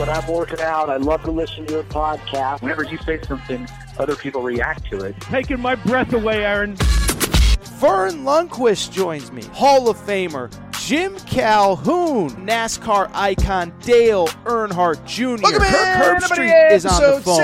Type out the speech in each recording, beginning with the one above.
When I'm working out. I love to listen to your podcast. Whenever you say something, other people react to it. Taking my breath away, Aaron. Verne Lundquist joins me. Hall of Famer Jim Calhoun, NASCAR icon Dale Earnhardt Jr. Welcome Kirk Herbstreit is on the episode phone.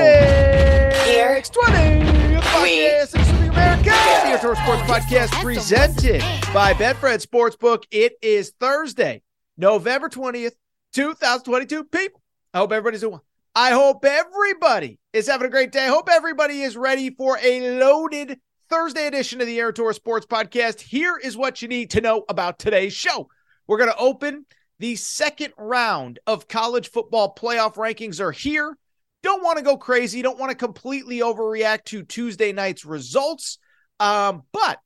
Here. 620 of the podcast, Excluding America. The Aaron Torres Sports Podcast presented by Betfred Sportsbook. It is Thursday, November 20th, 2022. People, I hope everybody's doing. I hope everybody is having a great day. I hope everybody is ready for a loaded Thursday edition of the Aaron Torres Sports Podcast. Here is what you need to know about today's show. We're going to open the second round of college football playoff rankings are here. Don't want to go crazy. Don't want to completely overreact to Tuesday night's results. Um, but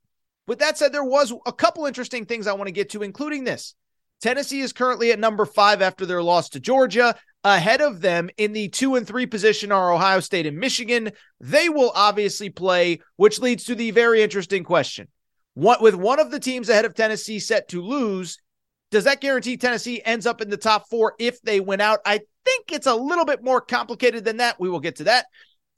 with that said, there was a couple interesting things I want to get to, including this. Tennessee is currently at number five after their loss to Georgia. Ahead of them in the two and three position are Ohio State and Michigan. They will obviously play, which leads to the very interesting question. What with one of the teams ahead of Tennessee set to lose, does that guarantee Tennessee ends up in the top four if they win out? I think it's a little bit more complicated than that. We will get to that.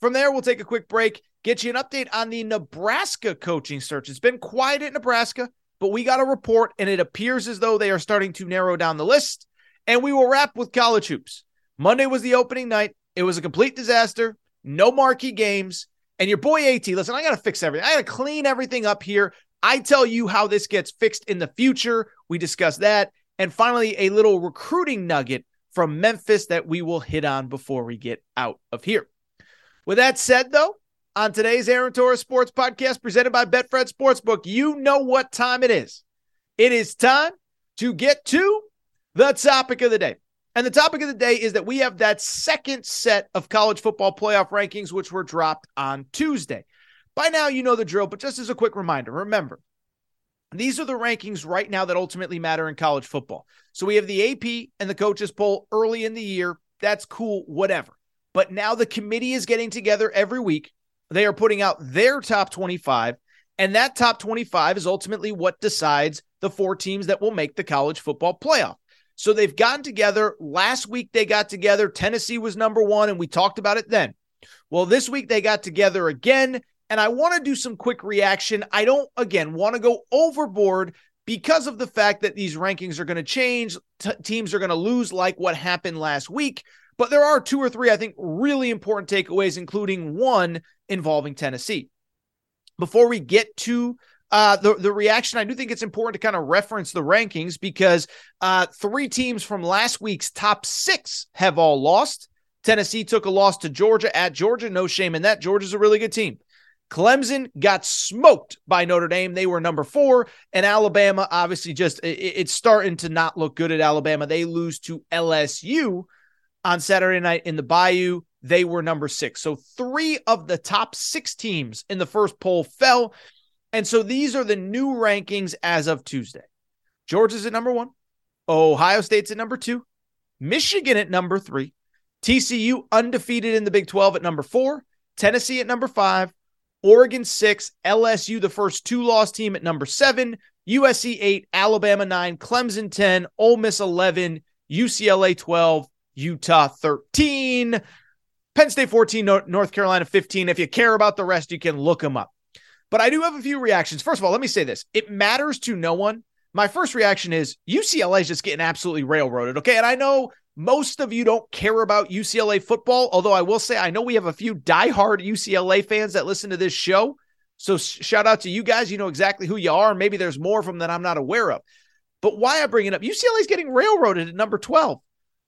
From there, we'll take a quick break, get you an update on the Nebraska coaching search. It's been quiet at Nebraska, but we got a report, and it appears as though they are starting to narrow down the list. And we will wrap with college hoops. Monday was the opening night. It was a complete disaster. No marquee games. And your boy AT, listen, I got to fix everything. I got to clean everything up here. I tell you how this gets fixed in the future. We discuss that. And finally, a little recruiting nugget from Memphis that we will hit on before we get out of here. With that said, though, on today's Aaron Torres Sports Podcast presented by Betfred Sportsbook, you know what time it is. It is time to get to the topic of the day. And the topic of the day is that we have that second set of college football playoff rankings, which were dropped on Tuesday. By now, you know the drill, but just as a quick reminder, remember, these are the rankings right now that ultimately matter in college football. So we have the AP and the coaches poll early in the year. That's cool, whatever. But now the committee is getting together every week. They are putting out their top 25, and that top 25 is ultimately what decides the four teams that will make the college football playoff. So they've gotten together. Last week they got together. Tennessee was number one, and we talked about it then. Well, this week they got together again, and I want to do some quick reaction. I don't, again, want to go overboard because of the fact that these rankings are going to change. T- teams are going to lose, like what happened last week. But there are two or three, I think, really important takeaways, including one involving Tennessee. Before we get to uh, the the reaction, I do think it's important to kind of reference the rankings because uh, three teams from last week's top six have all lost. Tennessee took a loss to Georgia at Georgia. No shame in that. Georgia's a really good team. Clemson got smoked by Notre Dame. They were number four, and Alabama obviously just it, it's starting to not look good at Alabama. They lose to LSU on Saturday night in the Bayou. They were number six. So three of the top six teams in the first poll fell. And so these are the new rankings as of Tuesday. Georgia's at number one, Ohio State's at number two, Michigan at number three, TCU undefeated in the Big 12 at number four, Tennessee at number five, Oregon six, LSU, the first two loss team at number seven, USC eight, Alabama nine, Clemson 10, Ole Miss 11, UCLA 12, Utah 13, Penn State 14, North Carolina 15. If you care about the rest, you can look them up. But I do have a few reactions. First of all, let me say this it matters to no one. My first reaction is UCLA is just getting absolutely railroaded. Okay. And I know most of you don't care about UCLA football, although I will say I know we have a few diehard UCLA fans that listen to this show. So shout out to you guys. You know exactly who you are. Maybe there's more of them that I'm not aware of. But why I bring it up, UCLA is getting railroaded at number 12.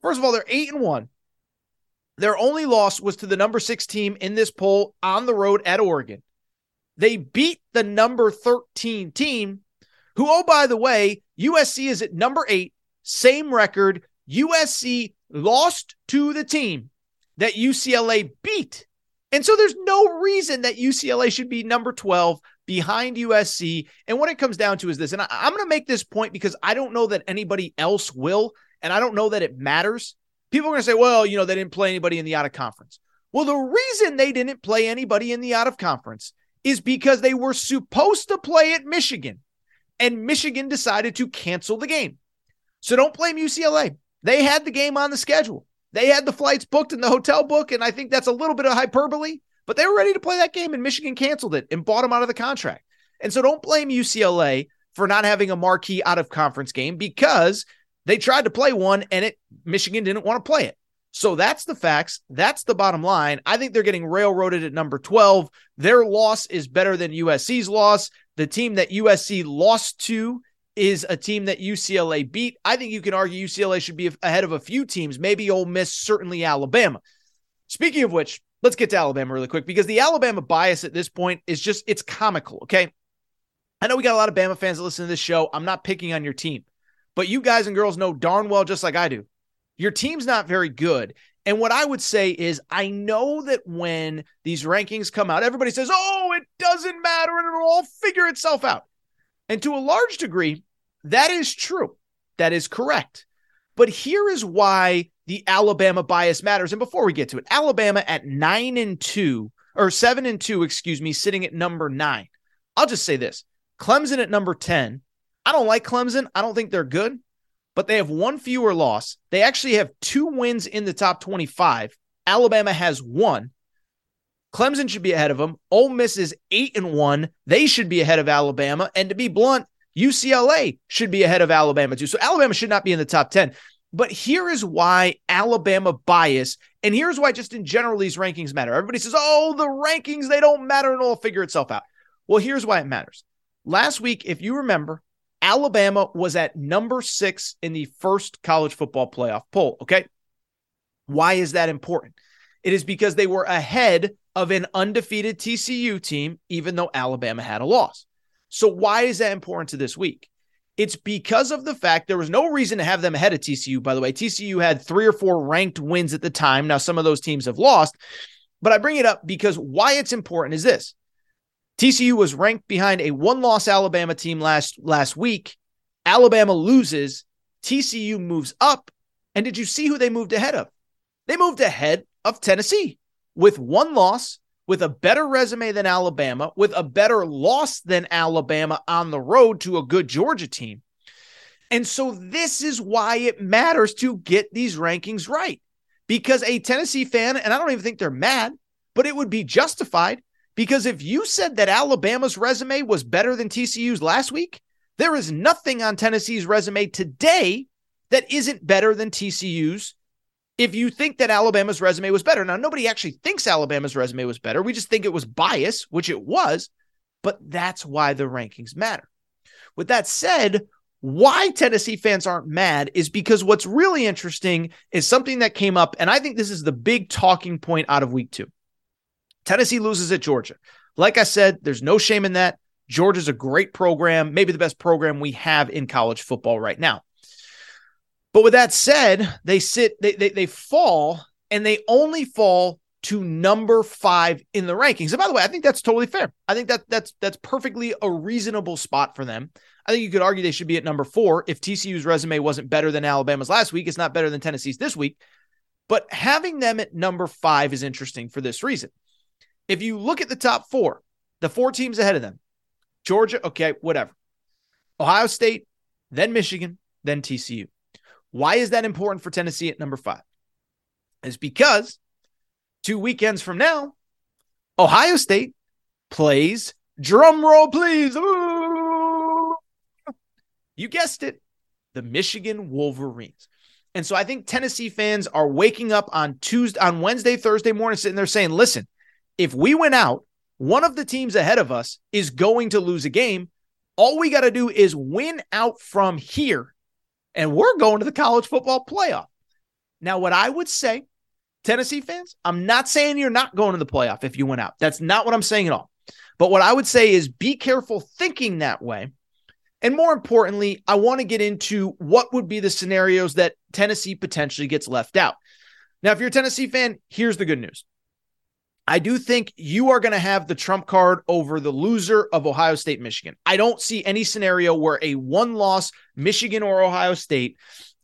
First of all, they're eight and one. Their only loss was to the number six team in this poll on the road at Oregon. They beat the number 13 team, who, oh, by the way, USC is at number eight, same record. USC lost to the team that UCLA beat. And so there's no reason that UCLA should be number 12 behind USC. And what it comes down to is this, and I, am going to make this point because I don't know that anybody else will, and I don't know that it matters. People are going to say, well, you know, they didn't play anybody in the out of conference. Well, the reason they didn't play anybody in the out of conference is because they were supposed to play at Michigan and Michigan decided to cancel the game. So don't blame UCLA. They had the game on the schedule. They had the flights booked in the hotel book, and I think that's a little bit of hyperbole, but they were ready to play that game, and Michigan canceled it and bought them out of the contract. And so don't blame UCLA for not having a marquee out of conference game because they tried to play one and it Michigan didn't want to play it. So that's the facts. That's the bottom line. I think they're getting railroaded at number 12. Their loss is better than USC's loss. The team that USC lost to is a team that UCLA beat. I think you can argue UCLA should be ahead of a few teams, maybe Ole Miss, certainly Alabama. Speaking of which, let's get to Alabama really quick because the Alabama bias at this point is just it's comical, okay? I know we got a lot of Bama fans that listen to this show. I'm not picking on your team. But you guys and girls know darn well just like I do your team's not very good. And what I would say is, I know that when these rankings come out, everybody says, oh, it doesn't matter and it'll all figure itself out. And to a large degree, that is true. That is correct. But here is why the Alabama bias matters. And before we get to it, Alabama at nine and two, or seven and two, excuse me, sitting at number nine. I'll just say this Clemson at number 10. I don't like Clemson. I don't think they're good but they have one fewer loss. They actually have two wins in the top 25. Alabama has one. Clemson should be ahead of them. Ole Miss is eight and one. They should be ahead of Alabama. And to be blunt, UCLA should be ahead of Alabama too. So Alabama should not be in the top 10. But here is why Alabama bias, and here's why just in general these rankings matter. Everybody says, oh, the rankings, they don't matter and it'll figure itself out. Well, here's why it matters. Last week, if you remember, Alabama was at number six in the first college football playoff poll. Okay. Why is that important? It is because they were ahead of an undefeated TCU team, even though Alabama had a loss. So, why is that important to this week? It's because of the fact there was no reason to have them ahead of TCU, by the way. TCU had three or four ranked wins at the time. Now, some of those teams have lost, but I bring it up because why it's important is this TCU was ranked behind a one-loss Alabama team last last week. Alabama loses, TCU moves up, and did you see who they moved ahead of? They moved ahead of Tennessee with one loss, with a better resume than Alabama, with a better loss than Alabama on the road to a good Georgia team. And so this is why it matters to get these rankings right. Because a Tennessee fan, and I don't even think they're mad, but it would be justified because if you said that Alabama's resume was better than TCU's last week, there is nothing on Tennessee's resume today that isn't better than TCU's. If you think that Alabama's resume was better, now nobody actually thinks Alabama's resume was better. We just think it was bias, which it was, but that's why the rankings matter. With that said, why Tennessee fans aren't mad is because what's really interesting is something that came up, and I think this is the big talking point out of week two. Tennessee loses at Georgia. Like I said, there's no shame in that. Georgia's a great program, maybe the best program we have in college football right now. But with that said, they sit, they, they, they fall, and they only fall to number five in the rankings. And by the way, I think that's totally fair. I think that that's that's perfectly a reasonable spot for them. I think you could argue they should be at number four if TCU's resume wasn't better than Alabama's last week. It's not better than Tennessee's this week. But having them at number five is interesting for this reason if you look at the top four, the four teams ahead of them, Georgia, okay, whatever. Ohio State, then Michigan, then TCU. Why is that important for Tennessee at number five? Is because two weekends from now, Ohio State plays Drum roll, please. You guessed it, the Michigan Wolverines. And so I think Tennessee fans are waking up on Tuesday, on Wednesday, Thursday morning, sitting there saying, listen, if we win out, one of the teams ahead of us is going to lose a game. All we got to do is win out from here, and we're going to the college football playoff. Now, what I would say, Tennessee fans, I'm not saying you're not going to the playoff if you win out. That's not what I'm saying at all. But what I would say is be careful thinking that way. And more importantly, I want to get into what would be the scenarios that Tennessee potentially gets left out. Now, if you're a Tennessee fan, here's the good news. I do think you are going to have the trump card over the loser of Ohio State, Michigan. I don't see any scenario where a one loss Michigan or Ohio State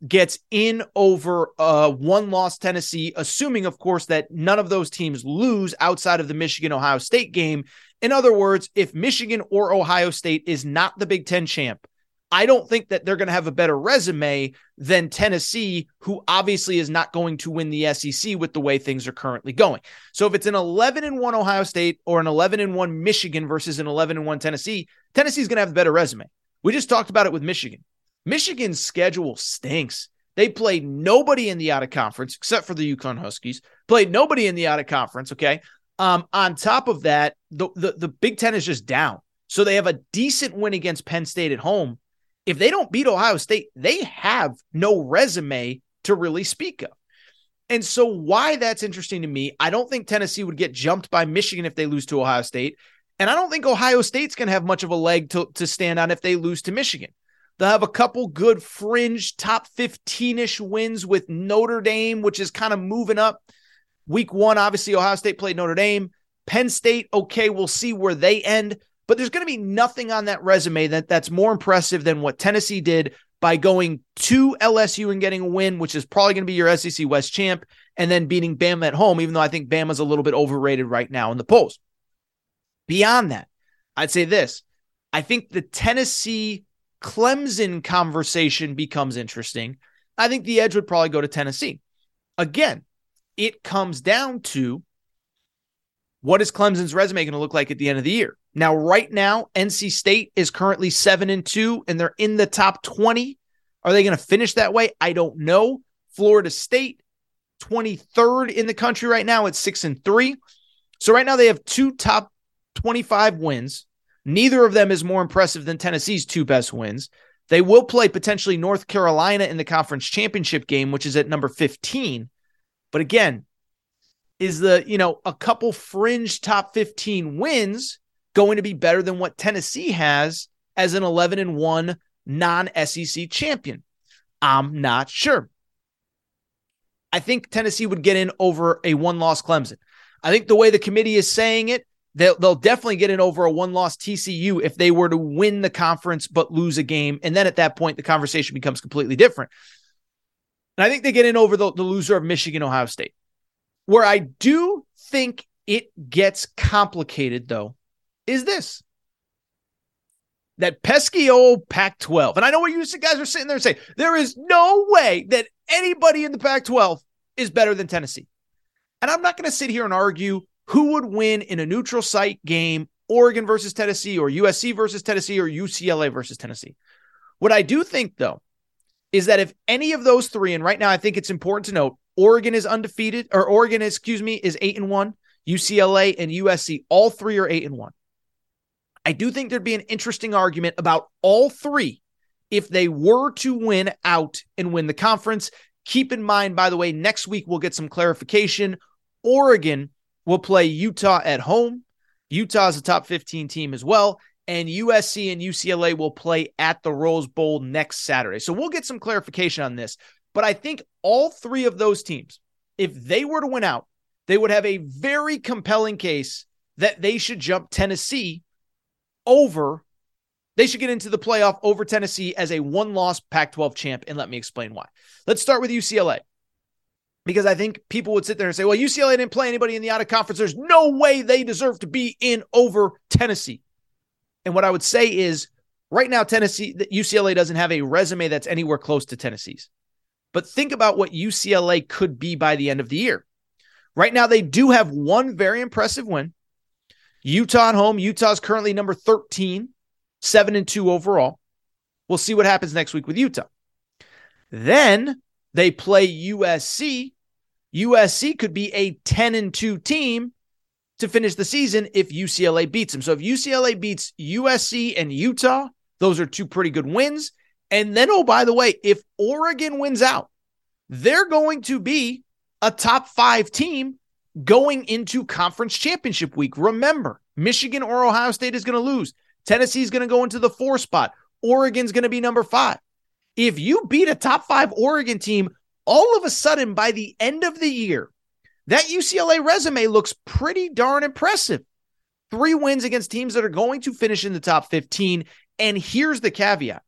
gets in over uh, one loss Tennessee, assuming, of course, that none of those teams lose outside of the Michigan Ohio State game. In other words, if Michigan or Ohio State is not the Big Ten champ, I don't think that they're going to have a better resume than Tennessee, who obviously is not going to win the SEC with the way things are currently going. So if it's an 11 and 1 Ohio State or an 11 and 1 Michigan versus an 11 and 1 Tennessee, Tennessee's going to have a better resume. We just talked about it with Michigan. Michigan's schedule stinks. They played nobody in the out of conference except for the UConn Huskies. Played nobody in the out of conference. Okay. Um, on top of that, the, the the Big Ten is just down. So they have a decent win against Penn State at home if they don't beat Ohio State, they have no resume to really speak of. And so, why that's interesting to me, I don't think Tennessee would get jumped by Michigan if they lose to Ohio State. And I don't think Ohio State's going to have much of a leg to, to stand on if they lose to Michigan. They'll have a couple good fringe top 15 ish wins with Notre Dame, which is kind of moving up. Week one, obviously, Ohio State played Notre Dame. Penn State, okay, we'll see where they end. But there's going to be nothing on that resume that that's more impressive than what Tennessee did by going to LSU and getting a win, which is probably going to be your SEC West champ, and then beating Bama at home, even though I think Bama's a little bit overrated right now in the polls. Beyond that, I'd say this I think the Tennessee Clemson conversation becomes interesting. I think the edge would probably go to Tennessee. Again, it comes down to what is Clemson's resume going to look like at the end of the year? Now, right now, NC State is currently seven and two, and they're in the top 20. Are they going to finish that way? I don't know. Florida State, 23rd in the country right now at six and three. So right now they have two top 25 wins. Neither of them is more impressive than Tennessee's two best wins. They will play potentially North Carolina in the conference championship game, which is at number 15. But again, is the, you know, a couple fringe top 15 wins going to be better than what Tennessee has as an 11 and 1 non SEC champion? I'm not sure. I think Tennessee would get in over a one loss Clemson. I think the way the committee is saying it, they'll, they'll definitely get in over a one loss TCU if they were to win the conference but lose a game. And then at that point, the conversation becomes completely different. And I think they get in over the, the loser of Michigan, Ohio State. Where I do think it gets complicated, though, is this that pesky old Pac 12. And I know what you guys are sitting there saying there is no way that anybody in the Pac 12 is better than Tennessee. And I'm not going to sit here and argue who would win in a neutral site game, Oregon versus Tennessee, or USC versus Tennessee, or UCLA versus Tennessee. What I do think, though, is that if any of those three, and right now I think it's important to note, Oregon is undefeated, or Oregon, excuse me, is eight and one, UCLA and USC, all three are eight and one. I do think there'd be an interesting argument about all three if they were to win out and win the conference. Keep in mind, by the way, next week we'll get some clarification. Oregon will play Utah at home. Utah is a top 15 team as well. And USC and UCLA will play at the Rose Bowl next Saturday. So we'll get some clarification on this. But I think all three of those teams, if they were to win out, they would have a very compelling case that they should jump Tennessee over, they should get into the playoff over Tennessee as a one loss Pac 12 champ. And let me explain why. Let's start with UCLA. Because I think people would sit there and say, well, UCLA didn't play anybody in the out of conference. There's no way they deserve to be in over Tennessee. And what I would say is right now, Tennessee, UCLA doesn't have a resume that's anywhere close to Tennessee's. But think about what UCLA could be by the end of the year. Right now, they do have one very impressive win Utah at home. Utah's currently number 13, 7 and 2 overall. We'll see what happens next week with Utah. Then they play USC. USC could be a 10 and 2 team to finish the season if UCLA beats them. So if UCLA beats USC and Utah, those are two pretty good wins. And then, oh, by the way, if Oregon wins out, they're going to be a top five team going into conference championship week. Remember, Michigan or Ohio State is going to lose. Tennessee is going to go into the four spot. Oregon's going to be number five. If you beat a top five Oregon team, all of a sudden by the end of the year, that UCLA resume looks pretty darn impressive. Three wins against teams that are going to finish in the top 15. And here's the caveat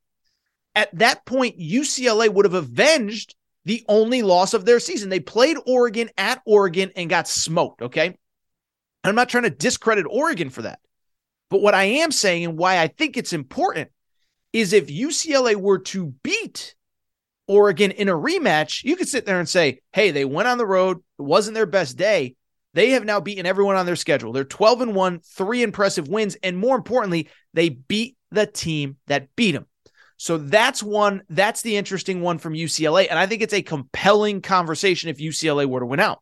at that point, UCLA would have avenged the only loss of their season. They played Oregon at Oregon and got smoked. Okay. I'm not trying to discredit Oregon for that. But what I am saying and why I think it's important is if UCLA were to beat Oregon in a rematch, you could sit there and say, hey, they went on the road. It wasn't their best day. They have now beaten everyone on their schedule. They're 12 and 1, three impressive wins. And more importantly, they beat the team that beat them. So that's one, that's the interesting one from UCLA. And I think it's a compelling conversation if UCLA were to win out.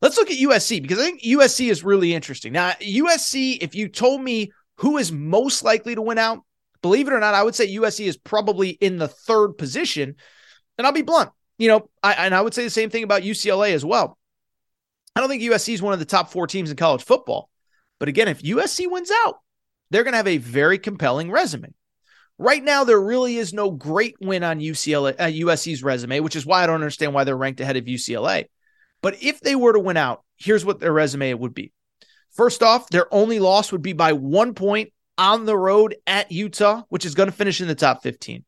Let's look at USC because I think USC is really interesting. Now, USC, if you told me who is most likely to win out, believe it or not, I would say USC is probably in the third position. And I'll be blunt, you know, I, and I would say the same thing about UCLA as well. I don't think USC is one of the top four teams in college football. But again, if USC wins out, they're going to have a very compelling resume. Right now, there really is no great win on UCLA, uh, USC's resume, which is why I don't understand why they're ranked ahead of UCLA. But if they were to win out, here's what their resume would be. First off, their only loss would be by one point on the road at Utah, which is going to finish in the top 15.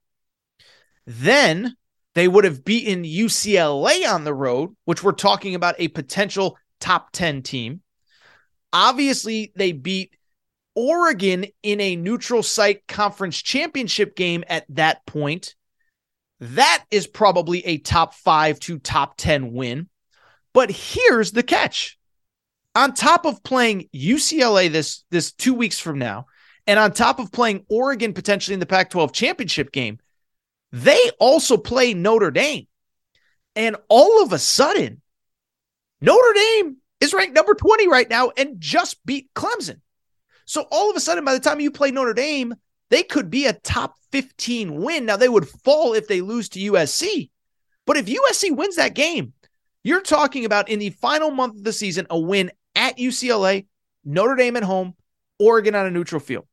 Then they would have beaten UCLA on the road, which we're talking about a potential top 10 team. Obviously, they beat Oregon in a neutral site conference championship game at that point, that is probably a top five to top 10 win. But here's the catch on top of playing UCLA this, this two weeks from now, and on top of playing Oregon potentially in the Pac 12 championship game, they also play Notre Dame. And all of a sudden, Notre Dame is ranked number 20 right now and just beat Clemson. So all of a sudden, by the time you play Notre Dame, they could be a top 15 win. Now, they would fall if they lose to USC. But if USC wins that game, you're talking about in the final month of the season, a win at UCLA, Notre Dame at home, Oregon on a neutral field.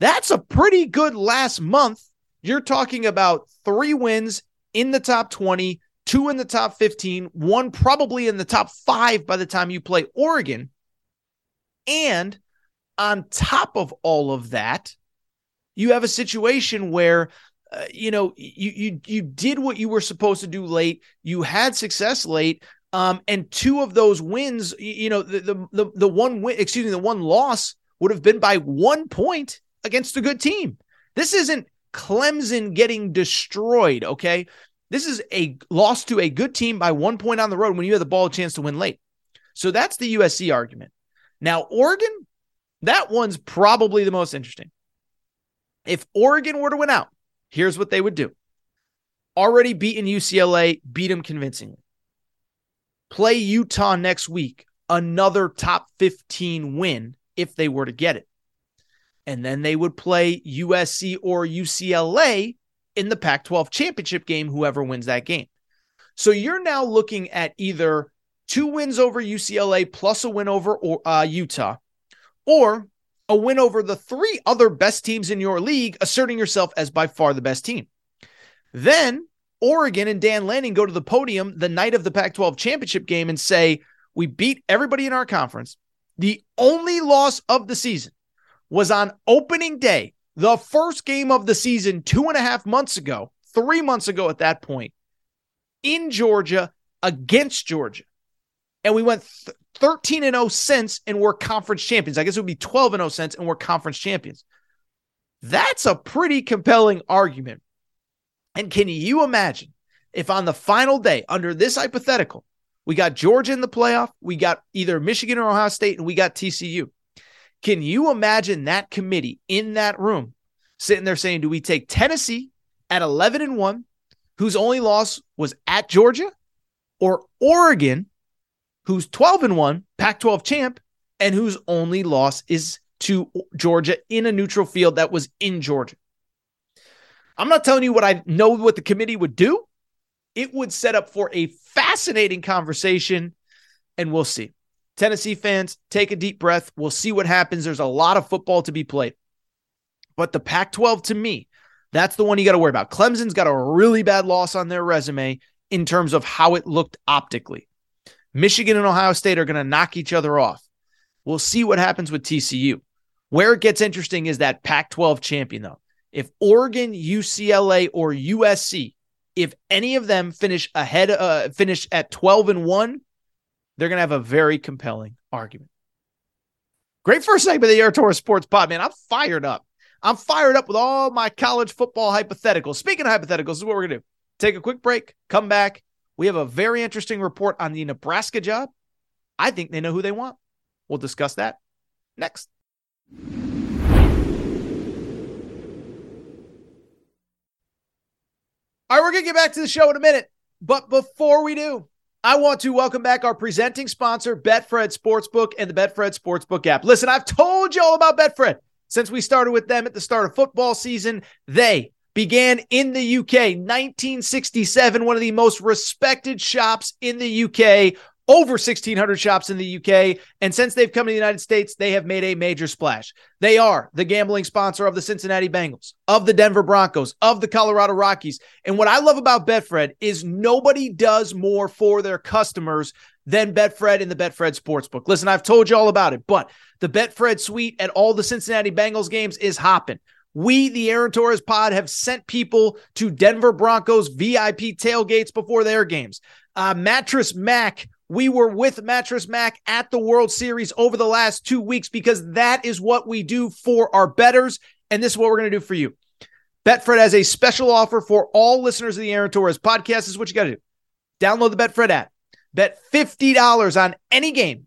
That's a pretty good last month. You're talking about three wins in the top 20, two in the top 15, one probably in the top five by the time you play Oregon. And on top of all of that, you have a situation where uh, you know you you you did what you were supposed to do late. You had success late. Um, and two of those wins, you know, the, the the the one win, excuse me, the one loss would have been by one point against a good team. This isn't Clemson getting destroyed, okay? This is a loss to a good team by one point on the road when you have the ball a chance to win late. So that's the USC argument. Now, Oregon, that one's probably the most interesting. If Oregon were to win out, here's what they would do. Already beaten UCLA, beat them convincingly. Play Utah next week, another top 15 win if they were to get it. And then they would play USC or UCLA in the Pac 12 championship game, whoever wins that game. So you're now looking at either two wins over UCLA plus a win over uh, Utah, or a win over the three other best teams in your league, asserting yourself as by far the best team. Then Oregon and Dan Lanning go to the podium the night of the Pac 12 championship game and say, We beat everybody in our conference. The only loss of the season was on opening day, the first game of the season, two and a half months ago, three months ago at that point, in Georgia against Georgia. And we went th- 13 and 0 since and we're conference champions. I guess it would be 12 and 0 since and we're conference champions. That's a pretty compelling argument. And can you imagine if on the final day, under this hypothetical, we got Georgia in the playoff, we got either Michigan or Ohio State, and we got TCU. Can you imagine that committee in that room sitting there saying, do we take Tennessee at 11 and 1, whose only loss was at Georgia, or Oregon, who's 12 and 1, Pac 12 champ, and whose only loss is to Georgia in a neutral field that was in Georgia? I'm not telling you what I know what the committee would do. It would set up for a fascinating conversation, and we'll see. Tennessee fans, take a deep breath. We'll see what happens. There's a lot of football to be played. But the Pac 12 to me, that's the one you got to worry about. Clemson's got a really bad loss on their resume in terms of how it looked optically. Michigan and Ohio State are going to knock each other off. We'll see what happens with TCU. Where it gets interesting is that Pac 12 champion, though. If Oregon, UCLA, or USC, if any of them finish ahead, uh, finish at 12 and 1, they're going to have a very compelling argument. Great first segment of the Aaron Torres Sports Pod, man. I'm fired up. I'm fired up with all my college football hypotheticals. Speaking of hypotheticals, this is what we're going to do. Take a quick break, come back. We have a very interesting report on the Nebraska job. I think they know who they want. We'll discuss that next. All right, we're going to get back to the show in a minute. But before we do, I want to welcome back our presenting sponsor, Betfred Sportsbook and the Betfred Sportsbook app. Listen, I've told you all about Betfred since we started with them at the start of football season. They began in the UK, 1967, one of the most respected shops in the UK, over 1,600 shops in the UK. And since they've come to the United States, they have made a major splash. They are the gambling sponsor of the Cincinnati Bengals, of the Denver Broncos, of the Colorado Rockies. And what I love about Betfred is nobody does more for their customers than Betfred in the Betfred Sportsbook. Listen, I've told you all about it, but the Betfred suite at all the Cincinnati Bengals games is hopping. We, the Aaron Torres pod, have sent people to Denver Broncos VIP tailgates before their games. Uh, Mattress Mac we were with Mattress Mac at the World Series over the last two weeks because that is what we do for our betters. And this is what we're going to do for you. Betfred has a special offer for all listeners of the Aaron Torres podcast. This is what you got to do download the Betfred app, bet $50 on any game,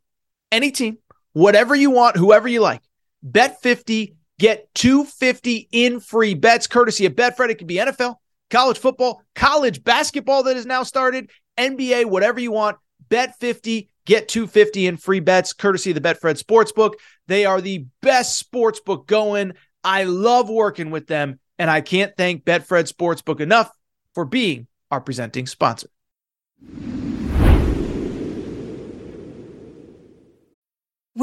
any team, whatever you want, whoever you like. Bet 50, get 250 in free bets courtesy of Betfred. It could be NFL, college football, college basketball that has now started, NBA, whatever you want bet 50, get 250 in free bets, courtesy of the Betfred Sportsbook. They are the best sportsbook going. I love working with them, and I can't thank Betfred Sportsbook enough for being our presenting sponsor.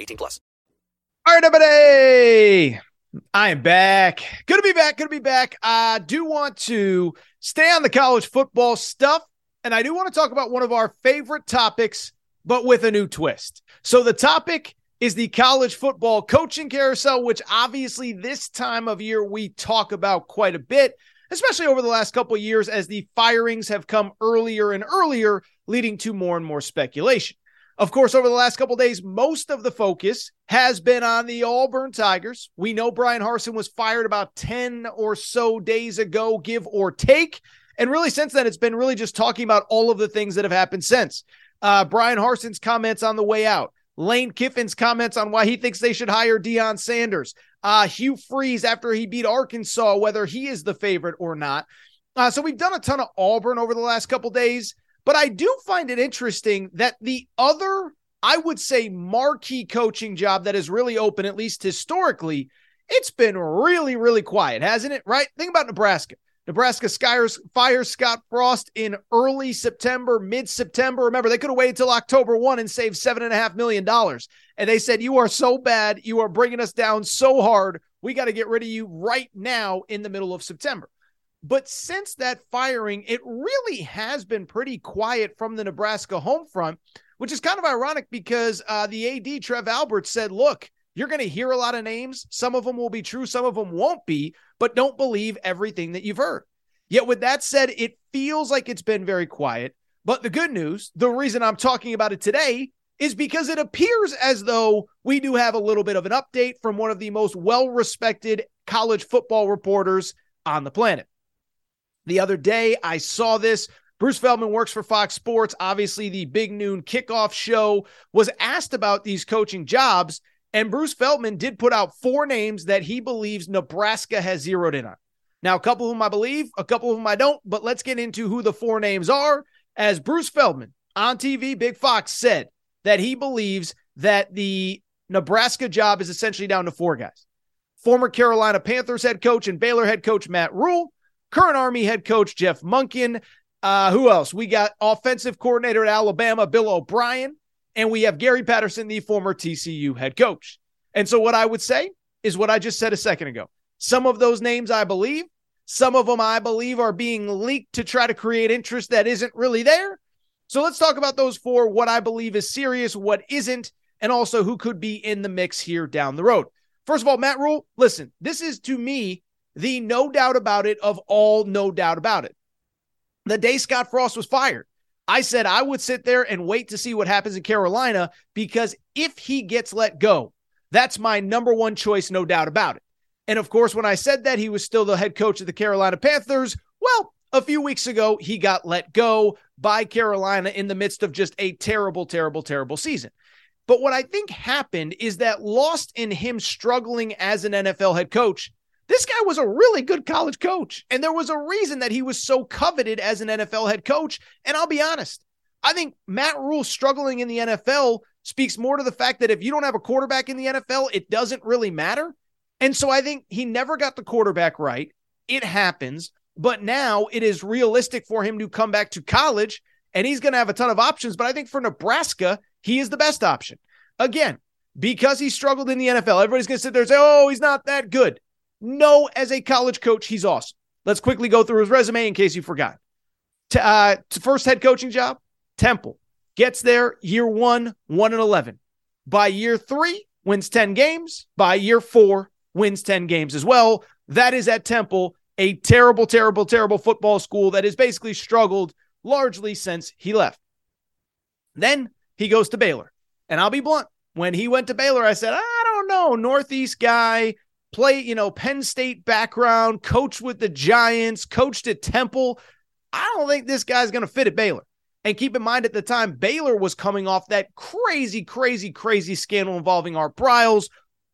18 plus. All right, everybody. I am back. Good to be back. Good to be back. I do want to stay on the college football stuff, and I do want to talk about one of our favorite topics, but with a new twist. So the topic is the college football coaching carousel, which obviously this time of year we talk about quite a bit, especially over the last couple years as the firings have come earlier and earlier, leading to more and more speculation. Of course, over the last couple days, most of the focus has been on the Auburn Tigers. We know Bryan Harsin was fired about 10 or so days ago, give or take. And really, since then, it's been really just talking about all of the things that have happened since. Uh, Bryan Harsin's comments on the way out, Lane Kiffin's comments on why he thinks they should hire Deion Sanders. Uh, Hugh Freeze after he beat Arkansas, whether he is the favorite or not. Uh, so we've done a ton of Auburn over the last couple days, but I do find it interesting that the other I would say, marquee coaching job that is really open, at least historically, it's been really, really quiet, hasn't it? Right? Think about Nebraska. Nebraska fires, fires Scott Frost in early September, mid September. Remember, they could have waited till October 1 and saved $7.5 million. And they said, You are so bad. You are bringing us down so hard. We got to get rid of you right now in the middle of September. But since that firing, it really has been pretty quiet from the Nebraska home front, which is kind of ironic because uh, the AD, Trev Alberts, said, Look, you're going to hear a lot of names. Some of them will be true, some of them won't be, but don't believe everything that you've heard. Yet, with that said, it feels like it's been very quiet. But the good news, the reason I'm talking about it today is because it appears as though we do have a little bit of an update from one of the most well respected college football reporters on the planet. The other day, I saw this. Bruce Feldman works for Fox Sports. Obviously, the big noon kickoff show was asked about these coaching jobs. And Bruce Feldman did put out four names that he believes Nebraska has zeroed in on. Now, a couple of them I believe, a couple of them I don't, but let's get into who the four names are. As Bruce Feldman on TV, Big Fox said that he believes that the Nebraska job is essentially down to four guys former Carolina Panthers head coach and Baylor head coach Matt Rhule, current Army head coach Jeff Monken. Uh, who else? We got offensive coordinator at Alabama, Bill O'Brien, and we have Gary Patterson, the former TCU head coach. And so, what I would say is what I just said a second ago. Some of those names I believe, some of them I believe are being leaked to try to create interest that isn't really there. So, let's talk about those four what I believe is serious, what isn't, and also who could be in the mix here down the road. First of all, Matt Rhule, listen, this is to me the no doubt about it of all no doubt about it. The day Scott Frost was fired, I said I would sit there and wait to see what happens in Carolina because if he gets let go, that's my number one choice, no doubt about it. And of course, when I said that, he was still the head coach of the Carolina Panthers. Well, a few weeks ago, he got let go by Carolina in the midst of just a terrible, terrible, terrible season. But what I think happened is that lost in him struggling as an NFL head coach, this guy was a really good college coach. And there was a reason that he was so coveted as an NFL head coach. And I'll be honest, I think Matt Rhule struggling in the NFL speaks more to the fact that if you don't have a quarterback in the NFL, it doesn't really matter. And so I think he never got the quarterback right. It happens. But now it is realistic for him to come back to college and he's going to have a ton of options. But I think for Nebraska, he is the best option. Again, because he struggled in the NFL, everybody's going to sit there and say, oh, he's not that good. No, as a college coach, he's awesome. Let's quickly go through his resume in case you forgot. T- uh, first head coaching job, Temple. Gets there year one, one and 11. By year three, wins 10 games. By year four, wins 10 games as well. That is at Temple, a terrible, terrible, terrible football school that has basically struggled largely since he left. Then he goes to Baylor. And I'll be blunt. When he went to Baylor, I said, I don't know, Northeast guy, play, you know, Penn State background, coach with the Giants, coached at Temple. I don't think this guy's going to fit at Baylor. And keep in mind at the time, Baylor was coming off that crazy, crazy, crazy scandal involving Art Briles,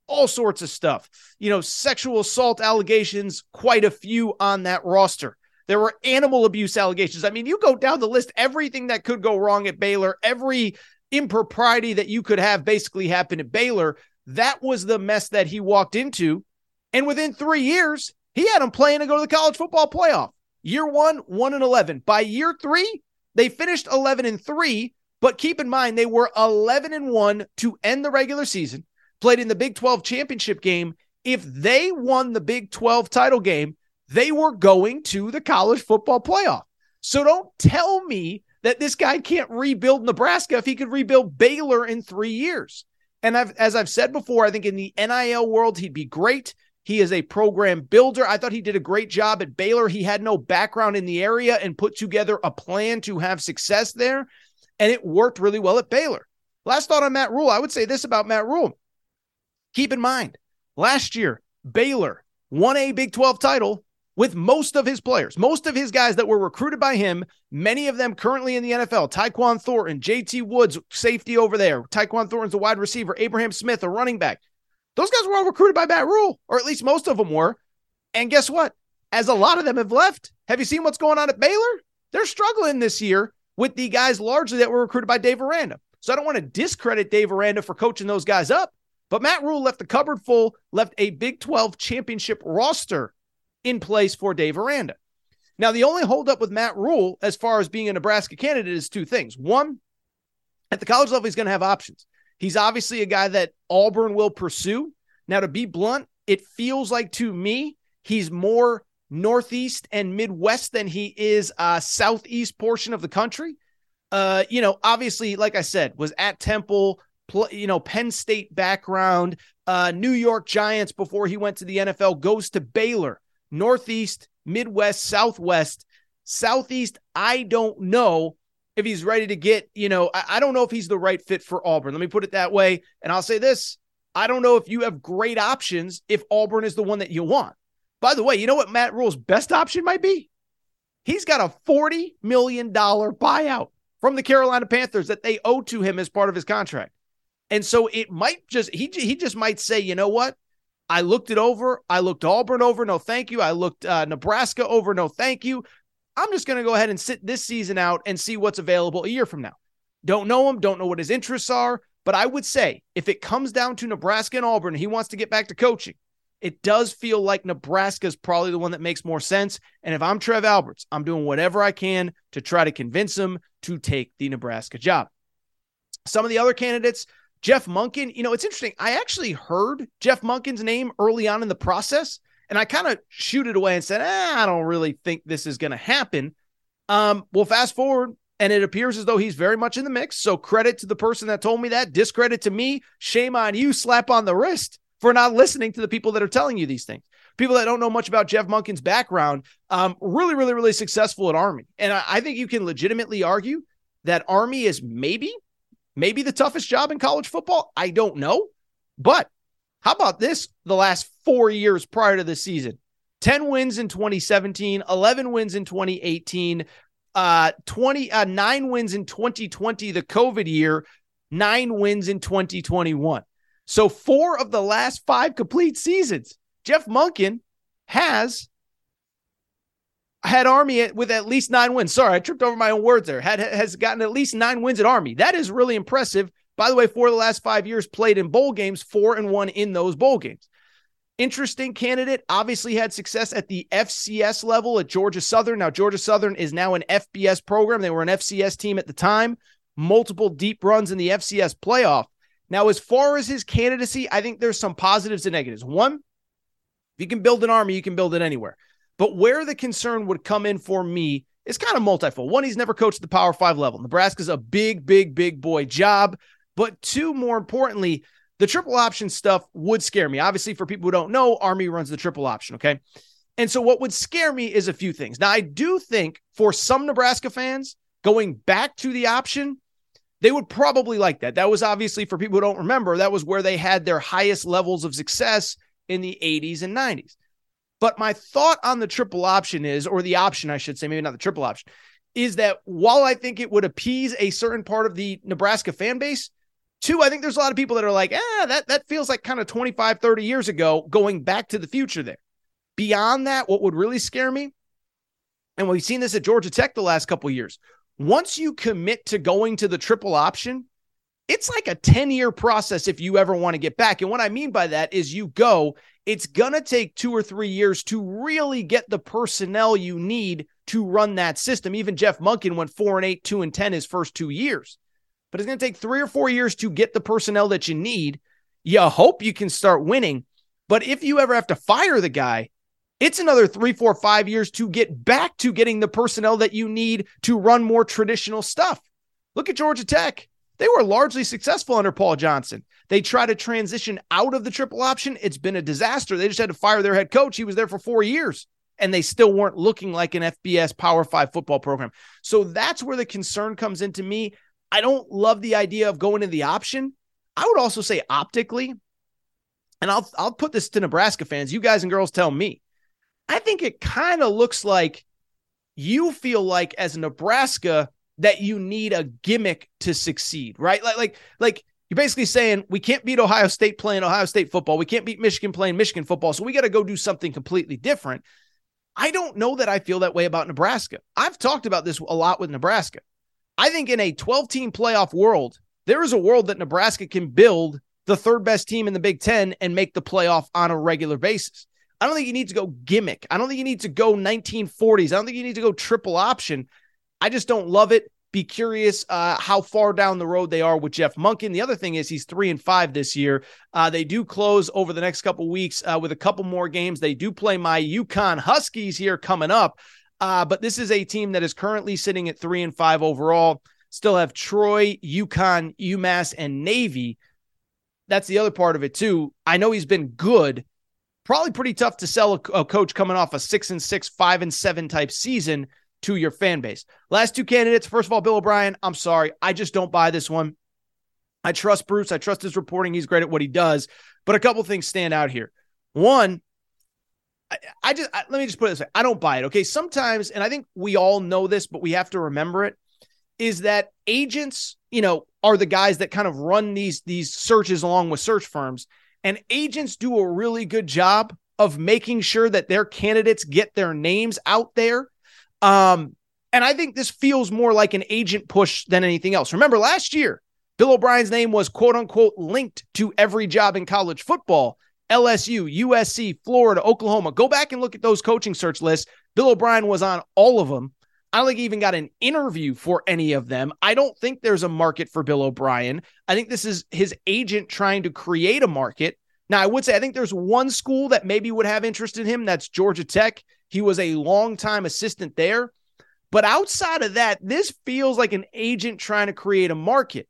all sorts of stuff. You know, sexual assault allegations, quite a few on that roster. There were animal abuse allegations. I mean, you go down the list, everything that could go wrong at Baylor, every impropriety that you could have basically happen at Baylor. That was the mess that he walked into. And within three years, he had them playing to go to the college football playoff. Year one, one and 11. By year three, they finished 11 and three. But keep in mind, they were 11 and one to end the regular season, played in the Big 12 championship game. If they won the Big 12 title game, they were going to the college football playoff. So don't tell me that this guy can't rebuild Nebraska if he could rebuild Baylor in three years. And I've, as I've said before, I think in the NIL world, he'd be great. He is a program builder. I thought he did a great job at Baylor. He had no background in the area and put together a plan to have success there. And it worked really well at Baylor. Last thought on Matt Rhule I would say this about Matt Rhule. Keep in mind, last year, Baylor won a Big 12 title with most of his players, most of his guys that were recruited by him, many of them currently in the NFL. Tyquan Thornton, JT Woods, safety over there. Tyquan Thornton's a wide receiver. Abraham Smith, a running back. Those guys were all recruited by Matt Rhule, or at least most of them were. And guess what? As a lot of them have left, have you seen what's going on at Baylor? They're struggling this year with the guys largely that were recruited by Dave Aranda. So I don't want to discredit Dave Aranda for coaching those guys up. But Matt Rhule left the cupboard full, left a Big 12 championship roster in place for Dave Aranda. Now, the only holdup with Matt Rhule as far as being a Nebraska candidate is two things. One, at the college level, he's going to have options. He's obviously a guy that Auburn will pursue. Now, to be blunt, it feels like to me he's more northeast and midwest than he is uh southeast portion of the country. Uh, you know, obviously, like I said, was at Temple, pl- you know, Penn State background, uh, New York Giants before he went to the NFL, goes to Baylor, Northeast, Midwest, Southwest, Southeast. I don't know if he's ready to get, you know, I, I don't know if he's the right fit for Auburn. Let me put it that way. And I'll say this I don't know if you have great options if Auburn is the one that you want. By the way, you know what Matt Rhule's best option might be? He's got a $40 million buyout from the Carolina Panthers that they owe to him as part of his contract. And so it might just, he, he just might say, you know what? I looked it over. I looked Auburn over. No, thank you. I looked uh, Nebraska over. No, thank you. I'm just going to go ahead and sit this season out and see what's available a year from now. Don't know him. Don't know what his interests are. But I would say if it comes down to Nebraska and Auburn, he wants to get back to coaching. It does feel like Nebraska is probably the one that makes more sense. And if I'm Trev Alberts, I'm doing whatever I can to try to convince him to take the Nebraska job. Some of the other candidates, Jeff Monken, you know, it's interesting. I actually heard Jeff Monken's name early on in the process, and I kind of shoot it away and said, eh, I don't really think this is going to happen. Um, well, fast forward, and it appears as though he's very much in the mix. So credit to the person that told me that, discredit to me, shame on you, slap on the wrist for not listening to the people that are telling you these things. People that don't know much about Jeff Monken's background, um, really, really, really successful at Army. And I, I think you can legitimately argue that Army is maybe, maybe the toughest job in college football. I don't know. But how about this? The last four years prior to the season 10 wins in 2017, 11 wins in 2018, uh, 20, uh, nine wins in 2020, the COVID year, nine wins in 2021. So, four of the last five complete seasons, Jeff Monken has had Army with at least nine wins. Sorry, I tripped over my own words there. Had has gotten at least nine wins at Army. That is really impressive. By the way, for the last five years, played in bowl games, four and one in those bowl games. Interesting candidate. Obviously had success at the FCS level at Georgia Southern. Now Georgia Southern is now an FBS program. They were an FCS team at the time. Multiple deep runs in the FCS playoff. Now, as far as his candidacy, I think there's some positives and negatives. One, if you can build an army, you can build it anywhere. But where the concern would come in for me is kind of multifold. One, he's never coached the Power Five level. Nebraska's a big, big, big boy job. But two, more importantly, the triple option stuff would scare me. Obviously, for people who don't know, Army runs the triple option. Okay. And so, what would scare me is a few things. Now, I do think for some Nebraska fans, going back to the option they would probably like that. That was obviously for people who don't remember, that was where they had their highest levels of success in the 80s and 90s. But my thought on the triple option is, or the option, I should say, maybe not the triple option, is that while I think it would appease a certain part of the Nebraska fan base, two, I think there's a lot of people that are like, ah, that, that feels like kind of 25, 30 years ago, going back to the future there. Beyond that, what would really scare me, and we've seen this at Georgia Tech the last couple years, once you commit to going to the triple option, it's like a 10 year process if you ever want to get back. And what I mean by that is you go, it's going to take two or three years to really get the personnel you need to run that system. Even Jeff Monken went four and eight, two and 10 his first two years. But it's going to take three or four years to get the personnel that you need. You hope you can start winning. But if you ever have to fire the guy, it's another three, four, five years to get back to getting the personnel that you need to run more traditional stuff. Look at Georgia Tech. They were largely successful under Paul Johnson. They tried to transition out of the triple option. It's been a disaster. They just had to fire their head coach. He was there for four years and they still weren't looking like an FBS Power Five football program. So that's where the concern comes into me. I don't love the idea of going to the option. I would also say optically, and I'll I'll put this to Nebraska fans. You guys and girls tell me. I think it kind of looks like you feel like as Nebraska that you need a gimmick to succeed, right? Like, like, like you're basically saying we can't beat Ohio State playing Ohio State football. We can't beat Michigan playing Michigan football. So we got to go do something completely different. I don't know that I feel that way about Nebraska. I've talked about this a lot with Nebraska. I think in a 12 team playoff world, there is a world that Nebraska can build the third best team in the Big Ten and make the playoff on a regular basis. I don't think you need to go gimmick. I don't think you need to go 1940s. I don't think you need to go triple option. I just don't love it. Be curious uh, how far down the road they are with Jeff Monken. The other thing is he's three and five this year. Uh, they do close over the next couple weeks uh, with a couple more games. They do play my UConn Huskies here coming up, uh, but this is a team that is currently sitting at three and five overall. Still have Troy, UConn, UMass, and Navy. That's the other part of it too. I know he's been good. Probably pretty tough to sell a, a coach coming off a six and six, five and seven type season to your fan base. Last two candidates. First of all, Bill O'Brien. I'm sorry. I just don't buy this one. I trust Bruce. I trust his reporting. He's great at what he does. But a couple things stand out here. One, I, I just I, let me just put it this way. I don't buy it. Okay. Sometimes, and I think we all know this, but we have to remember it, is that agents, you know, are the guys that kind of run these these searches along with search firms. And agents do a really good job of making sure that their candidates get their names out there um, and I think this feels more like an agent push than anything else. Remember last year, Bill O'Brien's name was quote unquote linked to every job in college football. LSU, USC, Florida, Oklahoma. Go back and look at those coaching search lists. Bill O'Brien was on all of them. I don't think he even got an interview for any of them. I don't think there's a market for Bill O'Brien. I think this is his agent trying to create a market. Now, I would say I think there's one school that maybe would have interest in him. That's Georgia Tech. He was a longtime assistant there. But outside of that, this feels like an agent trying to create a market.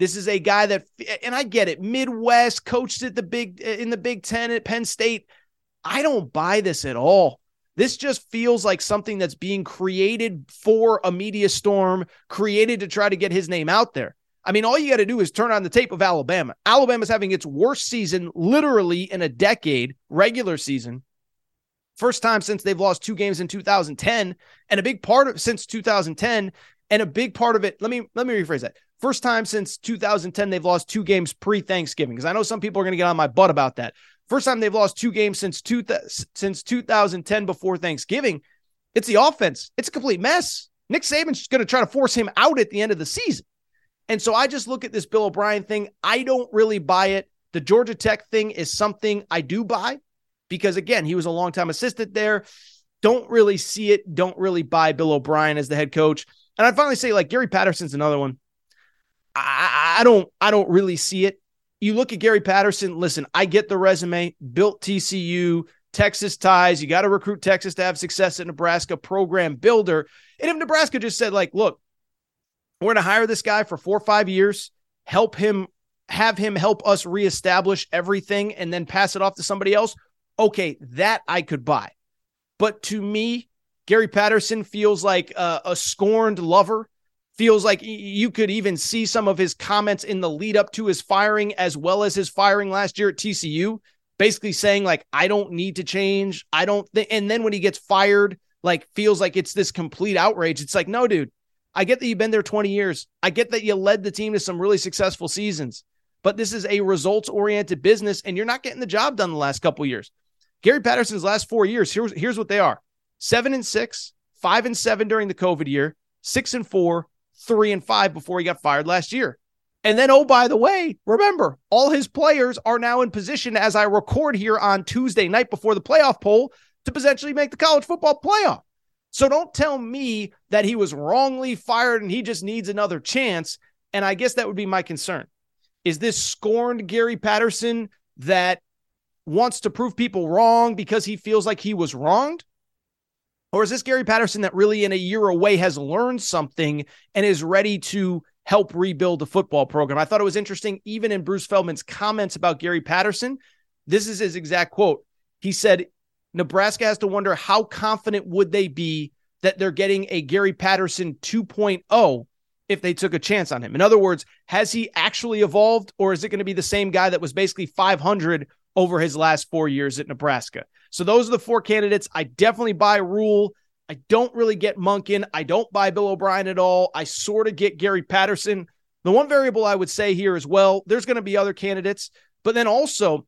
This is a guy that, and I get it, Midwest coached at the big in the Big Ten at Penn State. I don't buy this at all. This just feels like something that's being created for a media storm, created to try to get his name out there. I mean, all you got to do is turn on the tape of Alabama. Alabama's having its worst season literally in a decade, regular season. First time since they've lost two games in 2010, and a big part of since 2010, and a big part of it. Let me let me rephrase that. First time since 2010 they've lost two games pre-Thanksgiving because I know some people are going to get on my butt about that. First time they've lost two games since two since 2010 before Thanksgiving. It's the offense. It's a complete mess. Nick Saban's going to try to force him out at the end of the season. And so I just look at this Bill O'Brien thing. I don't really buy it. The Georgia Tech thing is something I do buy because again, he was a longtime assistant there. Don't really see it. Don't really buy Bill O'Brien as the head coach. And I'd finally say like Gary Patterson's another one. I, I don't I don't really see it. You look at Gary Patterson, listen, I get the resume, built TCU, Texas ties. You got to recruit Texas to have success at Nebraska, program builder. And if Nebraska just said, like, look, we're going to hire this guy for four or five years, help him, have him help us reestablish everything, and then pass it off to somebody else, okay, that I could buy. But to me, Gary Patterson feels like a, a scorned lover. Feels like you could even see some of his comments in the lead up to his firing, as well as his firing last year at TCU, basically saying, like, I don't need to change. I don't think. And then when he gets fired, like, feels like it's this complete outrage. It's like, no, dude, I get that you've been there 20 years. I get that you led the team to some really successful seasons, but this is a results oriented business and you're not getting the job done the last couple years. Gary Patterson's last four years, here's, here's what they are seven and six, five and seven during the COVID year, six and four, three and five before he got fired last year. And then, oh, by the way, remember, all his players are now in position as I record here on Tuesday night before the playoff poll to potentially make the college football playoff. So don't tell me that he was wrongly fired and he just needs another chance. And I guess that would be my concern. Is this scorned Gary Patterson that wants to prove people wrong because he feels like he was wronged? Or is this Gary Patterson that really in a year away has learned something and is ready to help rebuild the football program? I thought it was interesting, even in Bruce Feldman's comments about Gary Patterson. This is his exact quote. He said, Nebraska has to wonder how confident would they be that they're getting a Gary Patterson 2.0 if they took a chance on him. In other words, has he actually evolved or is it going to be the same guy that was basically 500 over his last four years at Nebraska. So those are the four candidates. I definitely buy Rhule. I don't really get Monken. I don't buy Bill O'Brien at all. I sort of get Gary Patterson. The one variable I would say here as well, there's going to be other candidates, but then also,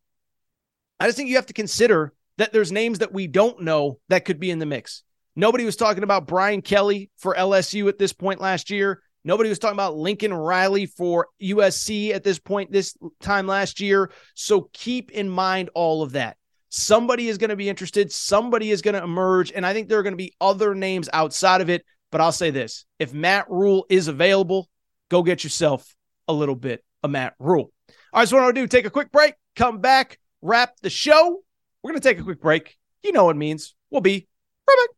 I just think you have to consider that there's names that we don't know that could be in the mix. Nobody was talking about Brian Kelly for LSU at this point last year. Nobody was talking about Lincoln Riley for USC at this point this time last year. So keep in mind all of that. Somebody is going to be interested, somebody is going to emerge, and I think there are going to be other names outside of it. But I'll say this if Matt Rhule is available, go get yourself a little bit of Matt Rhule. All right, so what I'll do, take a quick break, come back, wrap the show. We're going to take a quick break. You know what it means. We'll be right back.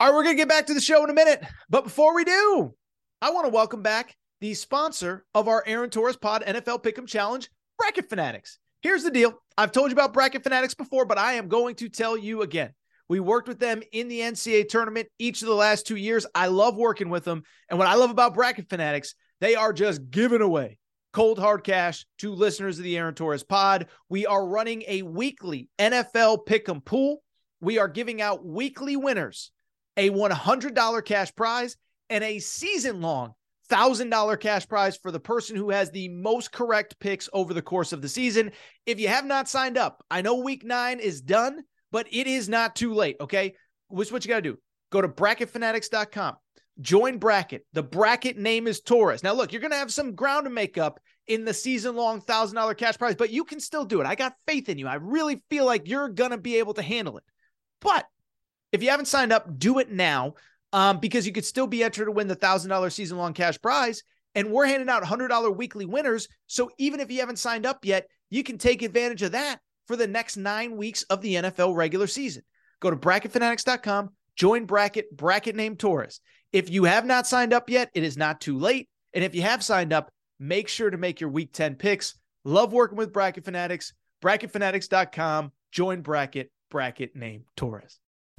All right, we're going to get back to the show in a minute. But before we do, I want to welcome back the sponsor of our Aaron Torres Pod NFL Pick'em Challenge, Bracket Fanatics. Here's the deal I've told you about Bracket Fanatics before, but I am going to tell you again. We worked with them in the NCAA tournament each of the last two years. I love working with them. And what I love about Bracket Fanatics, they are just giving away cold hard cash to listeners of the Aaron Torres pod. We are running a weekly NFL Pick'em pool. We are giving out weekly winners a $100 cash prize and a season long $1,000 cash prize for the person who has the most correct picks over the course of the season. If you have not signed up, I know week nine is done, but it is not too late. Okay. What's what you got to do? Go to bracketfanatics.com, join bracket. The bracket name is Torres. Now, look, you're going to have some ground to make up in the season long $1,000 cash prize, but you can still do it. I got faith in you. I really feel like you're going to be able to handle it. But if you haven't signed up, do it now um, because you could still be entered to win the $1,000 season long cash prize. And we're handing out $100 weekly winners. So even if you haven't signed up yet, you can take advantage of that for the next nine weeks of the NFL regular season. Go to bracketfanatics.com, join bracket, bracket name Torres. If you have not signed up yet, it is not too late. And if you have signed up, make sure to make your week 10 picks. Love working with Bracket Fanatics. Bracketfanatics.com, join bracket, bracket name Torres.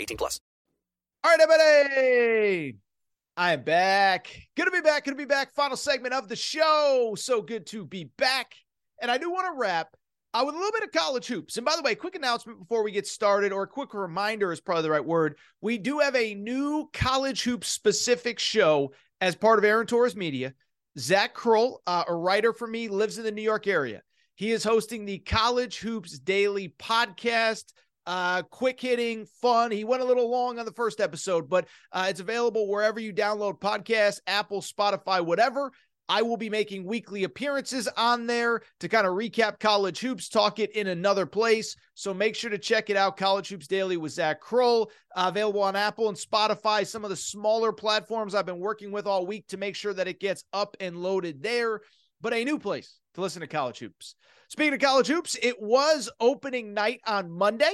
18 plus. All right, everybody. I am back. Good to be back. Good to be back. Final segment of the show. So good to be back. And I do want to wrap uh, with a little bit of college hoops. And by the way, quick announcement before we get started, or a quick reminder is probably the right word. We do have a new college hoops specific show as part of Aaron Torres Media. Zach Kroll, uh, a writer for me, lives in the New York area. He is hosting the College Hoops Daily podcast. Uh, quick hitting, fun. He went a little long on the first episode, but uh, it's available wherever you download podcasts, Apple, Spotify, whatever. I will be making weekly appearances on there to kind of recap college hoops, talk it in another place. So make sure to check it out. College Hoops Daily with Zach Kroll, uh, available on Apple and Spotify, some of the smaller platforms I've been working with all week to make sure that it gets up and loaded there. But a new place to listen to college hoops. Speaking of college hoops, it was opening night on Monday.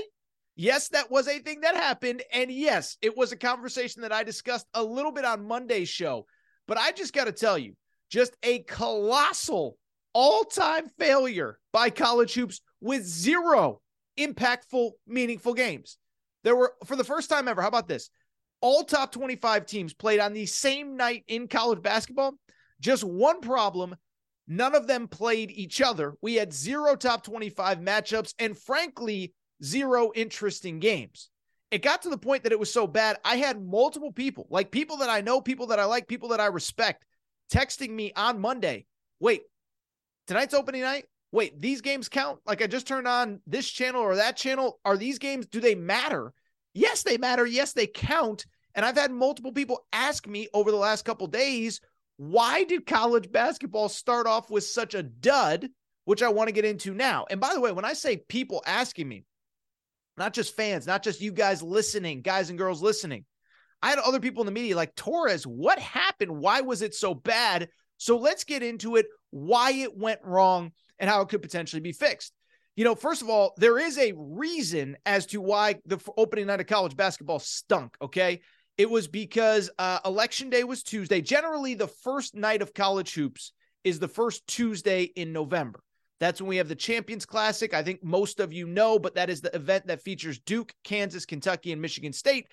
Yes, that was a thing that happened. And yes, it was a conversation that I discussed a little bit on Monday's show. But I just got to tell you, just a colossal all time failure by college hoops with zero impactful, meaningful games. There were, for the first time ever, how about this? All top 25 teams played on the same night in college basketball. Just one problem None of them played each other. We had zero top 25 matchups and, frankly, zero interesting games. It got to the point that it was so bad. I had multiple people, like people that I know, people that I like, people that I respect, texting me on Monday. Wait, tonight's opening night? Wait, these games count? Like I just turned on this channel or that channel. Are these games, do they matter? Yes, they matter. Yes, they count. And I've had multiple people ask me over the last couple days, why did college basketball start off with such a dud, which I want to get into now? And by the way, when I say people asking me, not just fans, not just you guys listening, guys and girls listening. I had other people in the media like Torres, what happened? Why was it so bad? So let's get into it, why it went wrong and how it could potentially be fixed. You know, first of all, there is a reason as to why the opening night of college basketball stunk, okay? It was because uh, election day was Tuesday. Generally, the first night of college hoops is the first Tuesday in November. That's when we have the Champions Classic. I think most of you know, but that is the event that features Duke, Kansas, Kentucky, and Michigan State.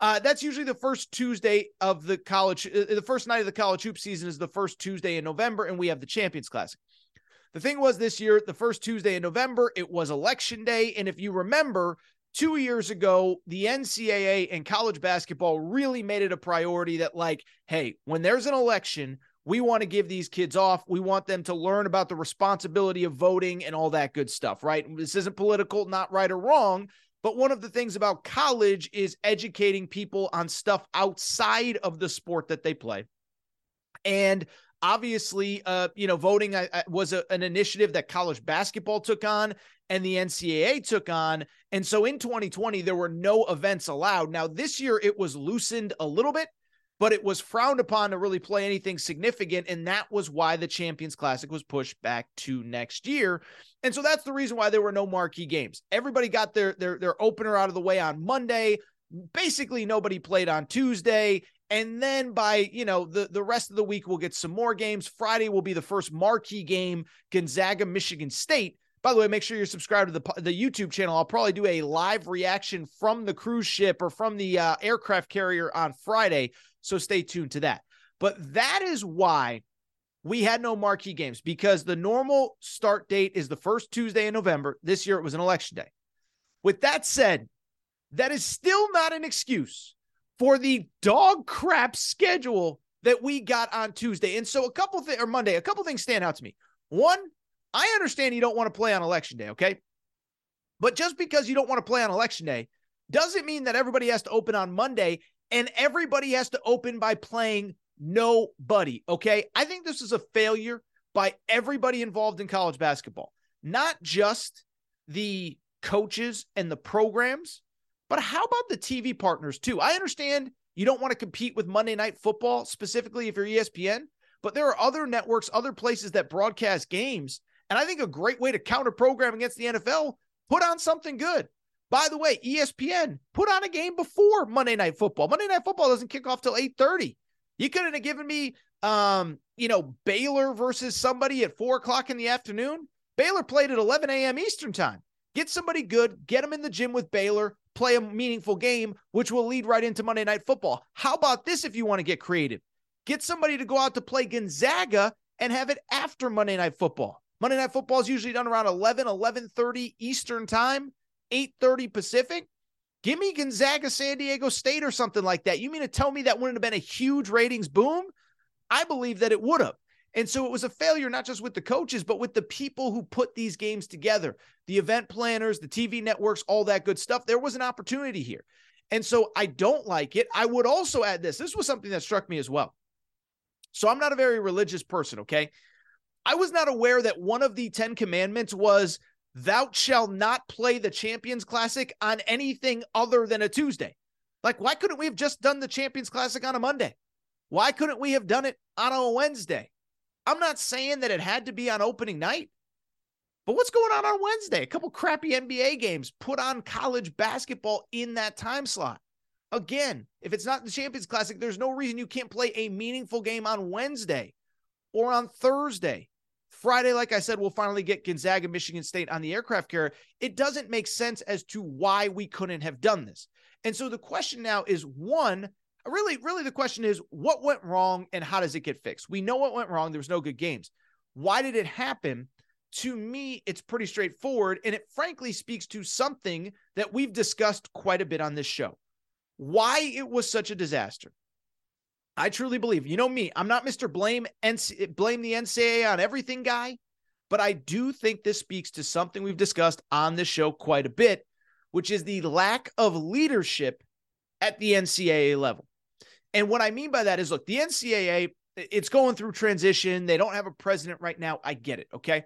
Uh, that's usually the first Tuesday of the college. Uh, the first night of the college hoop season is the first Tuesday in November, and we have the Champions Classic. The thing was this year, the first Tuesday in November, it was election day. And if you remember, two years ago, the NCAA and college basketball really made it a priority that, like, hey, when there's an election, we want to give these kids off. We want them to learn about the responsibility of voting and all that good stuff, right? This isn't political, not right or wrong. But one of the things about college is educating people on stuff outside of the sport that they play. And obviously, uh, you know, voting was a, an initiative that college basketball took on and the NCAA took on. And so in 2020, there were no events allowed. Now, this year, it was loosened a little bit but it was frowned upon to really play anything significant. And that was why the Champions Classic was pushed back to next year. And so that's the reason why there were no marquee games. Everybody got their their their opener out of the way on Monday. Basically, nobody played on Tuesday. And then by, you know, the, the rest of the week, we'll get some more games. Friday will be the first marquee game, Gonzaga, Michigan State. By the way, make sure you're subscribed to the, the YouTube channel. I'll probably do a live reaction from the cruise ship or from the uh, aircraft carrier on Friday. So stay tuned to that. But that is why we had no marquee games because the normal start date is the first Tuesday in November. This year it was an election day. With that said, that is still not an excuse for the dog crap schedule that we got on Tuesday. And so a couple things or Monday, a couple things stand out to me. One, I understand you don't want to play on election day, okay? But just because you don't want to play on election day doesn't mean that everybody has to open on Monday and everybody has to open by playing nobody. Okay. I think this is a failure by everybody involved in college basketball, not just the coaches and the programs, but how about the TV partners too? I understand you don't want to compete with Monday Night Football, specifically if you're ESPN, but there are other networks, other places that broadcast games. And I think a great way to counter program against the NFL, put on something good. By the way, ESPN put on a game before Monday Night Football. Monday Night Football doesn't kick off till 8:30. You couldn't have given me um, you know, Baylor versus somebody at four o'clock in the afternoon. Baylor played at 11 a.m. Eastern time. Get somebody good, get them in the gym with Baylor, play a meaningful game, which will lead right into Monday Night Football. How about this if you want to get creative? Get somebody to go out to play Gonzaga and have it after Monday Night Football. Monday Night Football is usually done around 11, 11.30 Eastern time. 8:30 Pacific. Give me Gonzaga, San Diego State, or something like that. You mean to tell me that wouldn't have been a huge ratings boom? I believe that it would have. And so it was a failure, not just with the coaches, but with the people who put these games together, the event planners, the TV networks, all that good stuff. There was an opportunity here. And so I don't like it. I would also add this this was something that struck me as well. So I'm not a very religious person, okay? I was not aware that one of the 10 commandments was thou shalt not play the Champions Classic on anything other than a Tuesday. Like, why couldn't we have just done the Champions Classic on a Monday? Why couldn't we have done it on a Wednesday? I'm not saying that it had to be on opening night, but what's going on on Wednesday? A couple crappy NBA games put on college basketball in that time slot. Again, if it's not the Champions Classic, there's no reason you can't play a meaningful game on Wednesday or on Thursday Friday, like I said, we'll finally get Gonzaga, Michigan State on the aircraft carrier. It doesn't make sense as to why we couldn't have done this. And so the question now is one, really, really the question is what went wrong and how does it get fixed? We know what went wrong. There was no good games. Why did it happen? To me, it's pretty straightforward. And it frankly speaks to something that we've discussed quite a bit on this show why it was such a disaster. I truly believe, you know me, I'm not Mr. Blame NC, blame the NCAA on everything guy, but I do think this speaks to something we've discussed on this show quite a bit, which is the lack of leadership at the NCAA level. And what I mean by that is look, the NCAA, it's going through transition. They don't have a president right now. I get it. Okay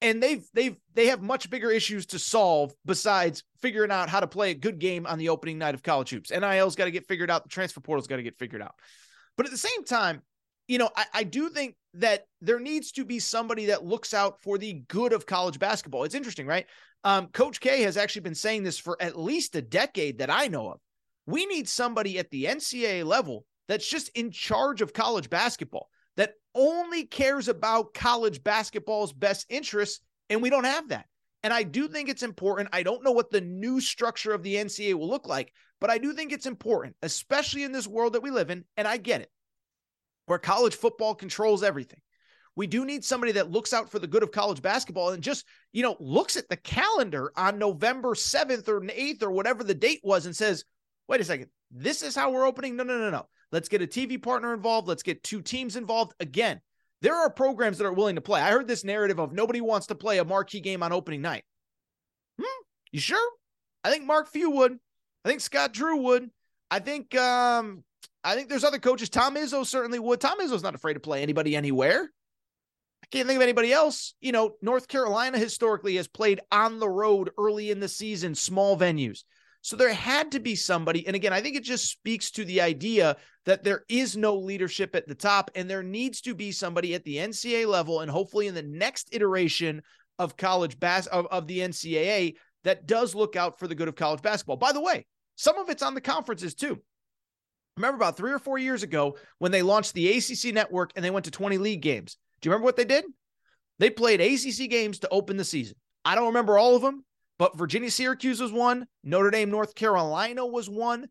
and they've they've they have much bigger issues to solve besides figuring out how to play a good game on the opening night of college hoops. NIL's got to get figured out. The transfer portal's got to get figured out. But at the same time, you know, I, I do think that there needs to be somebody that looks out for the good of college basketball. It's interesting, right? Um, Coach K has actually been saying this for at least a decade that I know of. We need somebody at the NCAA level that's just in charge of college basketball that only cares about college basketball's best interests, and we don't have that. And I do think it's important. I don't know what the new structure of the NCAA will look like, but I do think it's important, especially in this world that we live in. And I get it, where college football controls everything. We do need somebody that looks out for the good of college basketball and just, you know, looks at the calendar on November 7th or 8th or whatever the date was and says, wait a second, this is how we're opening. No, no, no, no. Let's get a TV partner involved. Let's get two teams involved. Again, there are programs that are willing to play. I heard this narrative of nobody wants to play a marquee game on opening night. Hmm, you sure? I think Mark Few would. I think Scott Drew would. I think um I think there's other coaches. Tom Izzo certainly would. Tom Izzo's not afraid to play anybody anywhere. I can't think of anybody else. You know, North Carolina historically has played on the road early in the season, small venues. So there had to be somebody. And again, I think it just speaks to the idea that there is no leadership at the top and there needs to be somebody at the NCAA level and hopefully in the next iteration of college bas of, of the NCAA that does look out for the good of college basketball. By the way, some of it's on the conferences too. Remember about three or four years ago when they launched the ACC network and they went to 20 league games. Do you remember what they did? They played ACC games to open the season. I don't remember all of them, but Virginia Syracuse was one. Notre Dame North Carolina was one.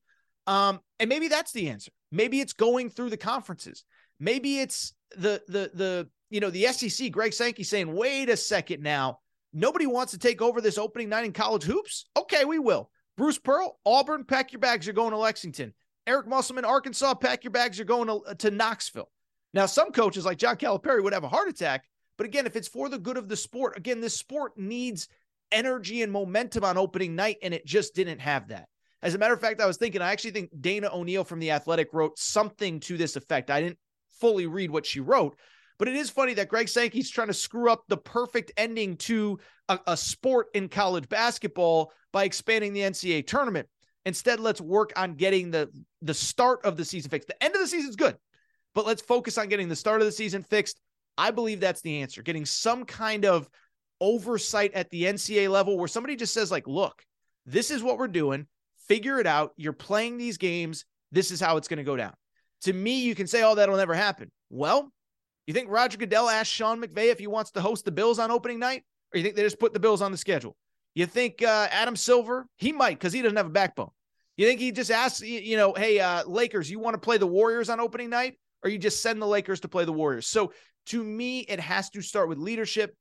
Um, and maybe that's the answer. Maybe it's going through the conferences. Maybe it's the the the you know the SEC. Greg Sankey saying, "Wait a second now. Nobody wants to take over this opening night in college hoops. Okay, we will." Bruce Pearl, Auburn, pack your bags. You're going to Lexington. Eric Musselman, Arkansas, pack your bags. You're going to, uh, to Knoxville. Now, some coaches like John Calipari would have a heart attack. But again, if it's for the good of the sport, again, this sport needs energy and momentum on opening night, and it just didn't have that. As a matter of fact, I was thinking, I actually think Dana O'Neill from The Athletic wrote something to this effect. I didn't fully read what she wrote, but it is funny that Greg Sankey's trying to screw up the perfect ending to a, a sport in college basketball by expanding the NCAA tournament. Instead, let's work on getting the the start of the season fixed. The end of the season is good, but let's focus on getting the start of the season fixed. I believe that's the answer. Getting some kind of oversight at the NCAA level where somebody just says, like, look, this is what we're doing. Figure it out. You're playing these games. This is how it's going to go down. To me, you can say, oh, that'll never happen. Well, you think Roger Goodell asked Sean McVay if he wants to host the Bills on opening night? Or you think they just put the Bills on the schedule? You think uh, Adam Silver? He might because he doesn't have a backbone. You think he just asks, you know, hey, uh, Lakers, you want to play the Warriors on opening night? Or you just send the Lakers to play the Warriors? So to me, it has to start with leadership.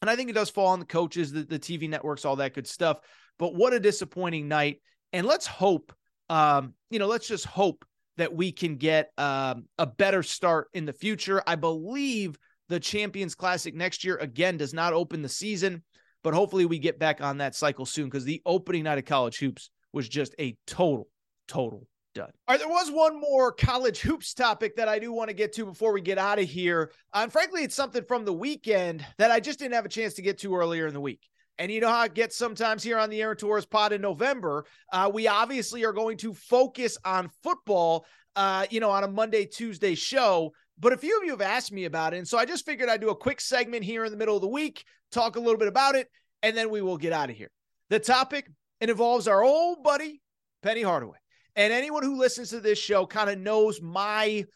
And I think it does fall on the coaches, the, the TV networks, all that good stuff. But what a disappointing night. And let's hope, um, you know, let's just hope that we can get um, a better start in the future. I believe the Champions Classic next year, again, does not open the season, but hopefully we get back on that cycle soon because the opening night of college hoops was just a total, total done. All right, there was one more college hoops topic that I do want to get to before we get out of here. And frankly, it's something from the weekend that I just didn't have a chance to get to earlier in the week. And you know how it gets sometimes here on the Aaron Torres pod in November. Uh, we obviously are going to focus on football, uh, you know, on a Monday, Tuesday show. But a few of you have asked me about it. And so I just figured I'd do a quick segment here in the middle of the week, talk a little bit about it, and then we will get out of here. The topic, it involves our old buddy, Penny Hardaway. And anyone who listens to this show kind of knows my,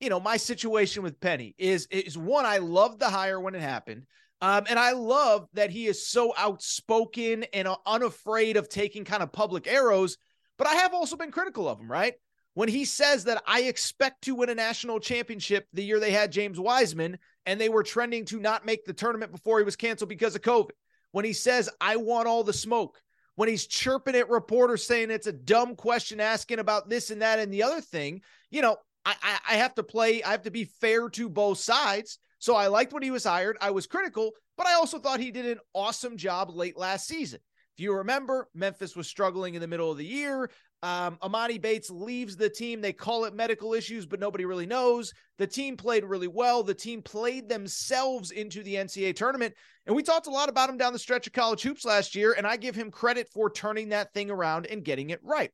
you know, my situation with Penny is is one, I loved the hire when it happened. Um, and I love that he is so outspoken and unafraid of taking kind of public arrows. But I have also been critical of him, right? When he says that I expect to win a national championship the year they had James Wiseman, and they were trending to not make the tournament before he was canceled because of COVID. When he says, I want all the smoke. When he's chirping at reporters saying it's a dumb question asking about this and that and the other thing, you know, I, I, I have to play, I have to be fair to both sides. So I liked when he was hired. I was critical, but I also thought he did an awesome job late last season. If you remember, Memphis was struggling in the middle of the year. Um, Emoni Bates leaves the team. They call it medical issues, but nobody really knows. The team played really well. The team played themselves into the NCAA tournament. And we talked a lot about him down the stretch of college hoops last year. And I give him credit for turning that thing around and getting it right.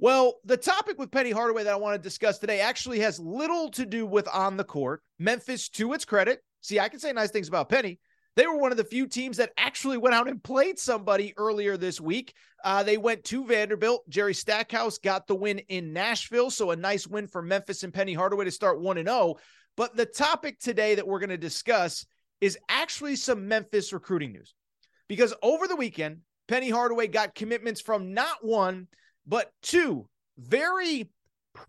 Well, the topic with Penny Hardaway that I want to discuss today actually has little to do with on the court. Memphis, to its credit, see, I can say nice things about Penny. They were one of the few teams that actually went out and played somebody earlier this week. Uh, they went to Vanderbilt. Jerry Stackhouse got the win in Nashville. So a nice win for Memphis and Penny Hardaway to start 1 and 0. But the topic today that we're going to discuss is actually some Memphis recruiting news. Because over the weekend, Penny Hardaway got commitments from not one, but two very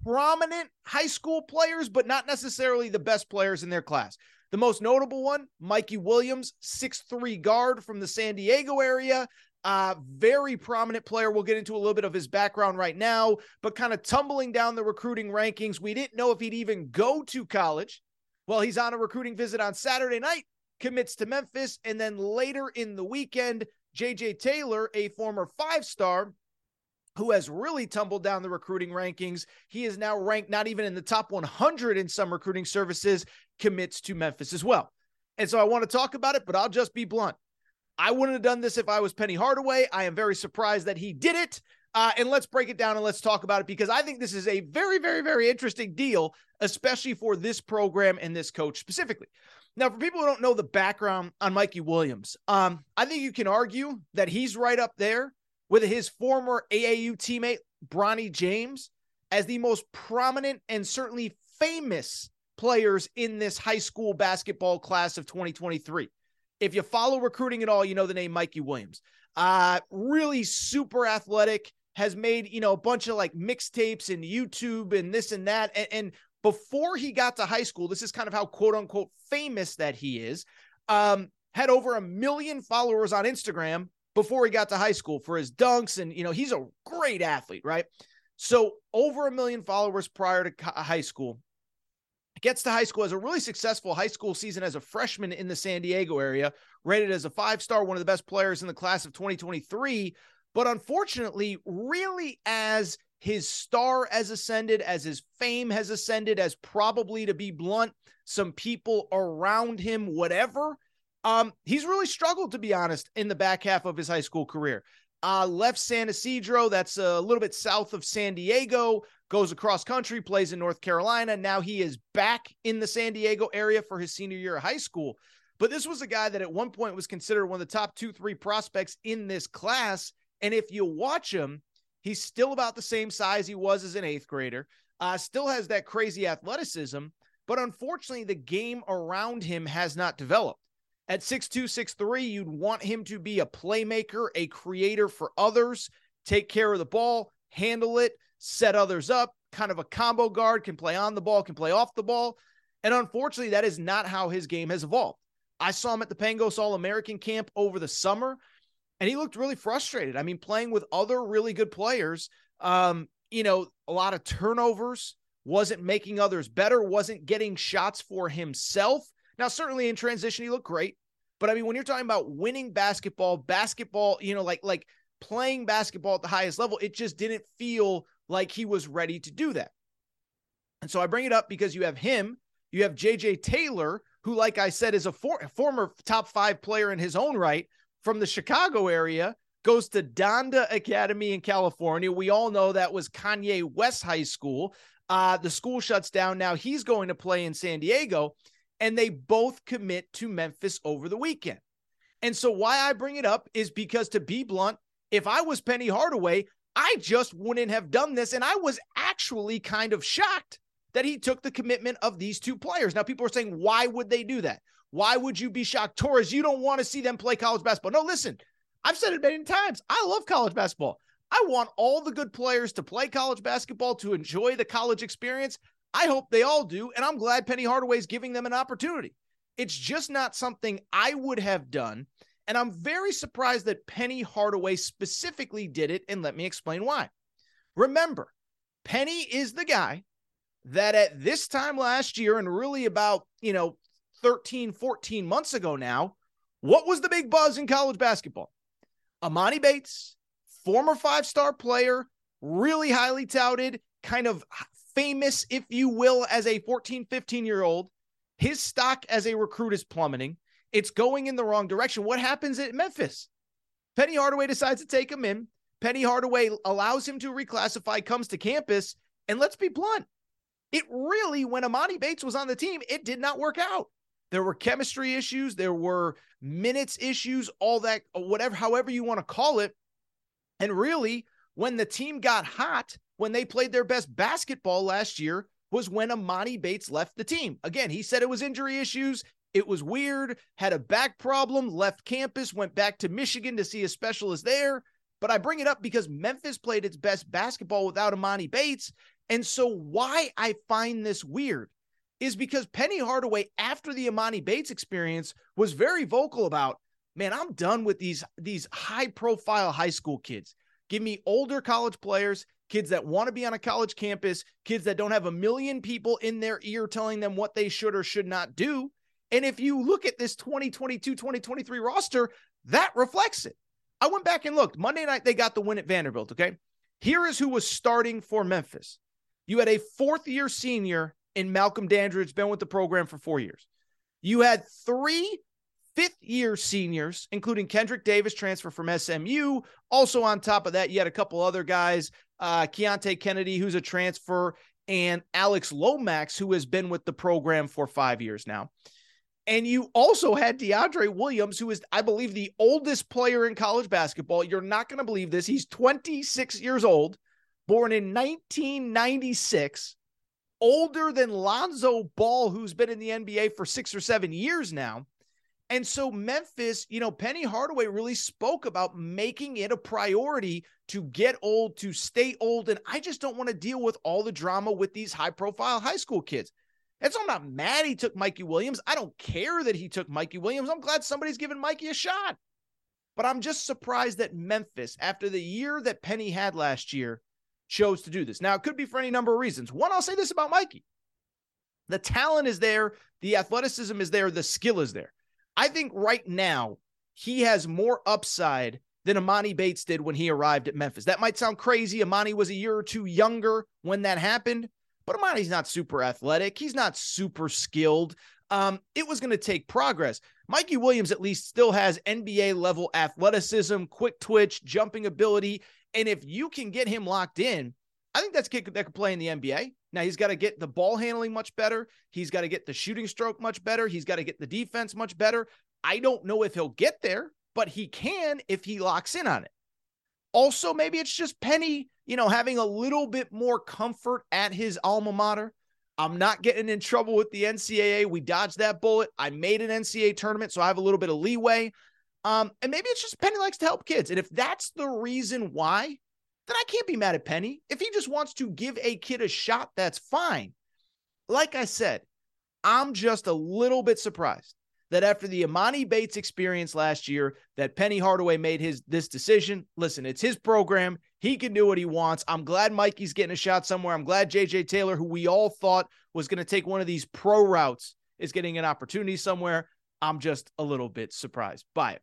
prominent high school players, but not necessarily the best players in their class. The most notable one, Mikey Williams, six-three guard from the San Diego area. Uh, very prominent player. We'll get into a little bit of his background right now, but kind of tumbling down the recruiting rankings. We didn't know if he'd even go to college. Well, he's on a recruiting visit on Saturday night, commits to Memphis. And then later in the weekend, JJ Taylor, a former five star, who has really tumbled down the recruiting rankings. He is now ranked not even in the top 100 in some recruiting services, commits to Memphis as well. And so I want to talk about it, but I'll just be blunt. I wouldn't have done this if I was Penny Hardaway. I am very surprised that he did it. Uh, and let's break it down and let's talk about it because I think this is a very, very, very interesting deal, especially for this program and this coach specifically. Now, for people who don't know the background on Mikey Williams, um, I think you can argue that he's right up there with his former AAU teammate, Bronny James, as the most prominent and certainly famous players in this high school basketball class of 2023. If you follow recruiting at all, you know the name Mikey Williams. Uh, really super athletic, has made, you know, a bunch of like mixtapes and YouTube and this and that. And, and before he got to high school, this is kind of how quote unquote famous that he is. Um, had over a million followers on Instagram before he got to high school for his dunks. And, you know, he's a great athlete, right? So over a million followers prior to high school. Gets to high school, has a really successful high school season as a freshman in the San Diego area, rated as a five star, one of the best players in the class of 2023. But unfortunately, really, as his star has ascended, as his fame has ascended, as probably to be blunt, some people around him, whatever, um, he's really struggled, to be honest, in the back half of his high school career. Uh, left San Ysidro, that's a little bit south of San Diego, goes across country, plays in North Carolina. Now he is back in the San Diego area for his senior year of high school. But this was a guy that at one point was considered one of the top two, three prospects in this class. And if you watch him, he's still about the same size he was as an eighth grader, uh, still has that crazy athleticism. But unfortunately, the game around him has not developed. At 6'2, 6'3, you'd want him to be a playmaker, a creator for others, take care of the ball, handle it, set others up, kind of a combo guard, can play on the ball, can play off the ball. And unfortunately, that is not how his game has evolved. I saw him at the Pangos All American camp over the summer, and he looked really frustrated. I mean, playing with other really good players, um, you know, a lot of turnovers, wasn't making others better, wasn't getting shots for himself. Now, certainly in transition, he looked great. But I mean, when you're talking about winning basketball, basketball, you know, like like playing basketball at the highest level, it just didn't feel like he was ready to do that. And so I bring it up because you have him, you have JJ Taylor, who, like I said, is a, for, a former top five player in his own right from the Chicago area, goes to Donda Academy in California. We all know that was Kanye West High School. Uh, the school shuts down now. He's going to play in San Diego and they both commit to Memphis over the weekend. And so, why I bring it up is because, to be blunt, if I was Penny Hardaway, I just wouldn't have done this. And I was actually kind of shocked that he took the commitment of these two players. Now, people are saying, why would they do that? Why would you be shocked? Torres, you don't want to see them play college basketball. No, listen, I've said it many times. I love college basketball. I want all the good players to play college basketball, to enjoy the college experience. I hope they all do. And I'm glad Penny Hardaway is giving them an opportunity. It's just not something I would have done. And I'm very surprised that Penny Hardaway specifically did it. And let me explain why. Remember, Penny is the guy that at this time last year, and really about, you know, 13, 14 months ago now, what was the big buzz in college basketball? Emoni Bates, former five star player, really highly touted, kind of famous, if you will, as a 14, 15 year old. His stock as a recruit is plummeting. It's going in the wrong direction. What happens at Memphis? Penny Hardaway decides to take him in. Penny Hardaway allows him to reclassify, comes to campus, and let's be blunt. It really, when Emoni Bates was on the team, it did not work out. There were chemistry issues, there were minutes issues, all that, whatever, however you want to call it. And really, when the team got hot, when they played their best basketball last year, was when Emoni Bates left the team. Again, he said it was injury issues. It was weird, had a back problem, left campus, went back to Michigan to see a specialist there. But I bring it up because Memphis played its best basketball without Emoni Bates. And so, why I find this weird is because Penny Hardaway, after the Emoni Bates experience, was very vocal about, man, I'm done with these, these high profile high school kids. Give me older college players, kids that want to be on a college campus, kids that don't have a million people in their ear telling them what they should or should not do. And if you look at this 2022 2023 roster, that reflects it. I went back and looked. Monday night, they got the win at Vanderbilt. Okay. Here is who was starting for Memphis. You had a fourth year senior in Malcolm Dandridge, been with the program for four years. You had three fifth year seniors, including Kendrick Davis, transfer from SMU. Also, on top of that, you had a couple other guys, uh, Keonte Kennedy, who's a transfer, and Alex Lomax, who has been with the program for five years now. And you also had DeAndre Williams, who is, I believe, the oldest player in college basketball. You're not going to believe this. He's 26 years old, born in 1996, older than Lonzo Ball, who's been in the NBA for six or seven years now. And so Memphis, you know, Penny Hardaway really spoke about making it a priority to get old, to stay old. And I just don't want to deal with all the drama with these high profile high school kids. And so I'm not mad he took Mikey Williams. I don't care that he took Mikey Williams. I'm glad somebody's giving Mikey a shot. But I'm just surprised that Memphis, after the year that Penny had last year, chose to do this. Now, it could be for any number of reasons. One, I'll say this about Mikey the talent is there, the athleticism is there, the skill is there. I think right now, he has more upside than Emoni Bates did when he arrived at Memphis. That might sound crazy. Emoni was a year or two younger when that happened, but Emoni's not super athletic. He's not super skilled. Um, it was going to take progress. Mikey Williams at least still has NBA level athleticism, quick twitch, jumping ability. And if you can get him locked in, I think that's a kid that could play in the NBA. Now he's got to get the ball handling much better. He's got to get the shooting stroke much better. He's got to get the defense much better. I don't know if he'll get there, but he can if he locks in on it. Also, maybe it's just Penny, you know, having a little bit more comfort at his alma mater. I'm not getting in trouble with the NCAA. We dodged that bullet. I made an NCAA tournament, so I have a little bit of leeway. Um, and maybe it's just Penny likes to help kids. And if that's the reason why, then I can't be mad at Penny. If he just wants to give a kid a shot, that's fine. Like I said, I'm just a little bit surprised that after the Emoni Bates experience last year, that Penny Hardaway made his this decision. Listen, it's his program. He can do what he wants. I'm glad Mikey's getting a shot somewhere. I'm glad JJ Taylor, who we all thought was going to take one of these pro routes, is getting an opportunity somewhere. I'm just a little bit surprised by it.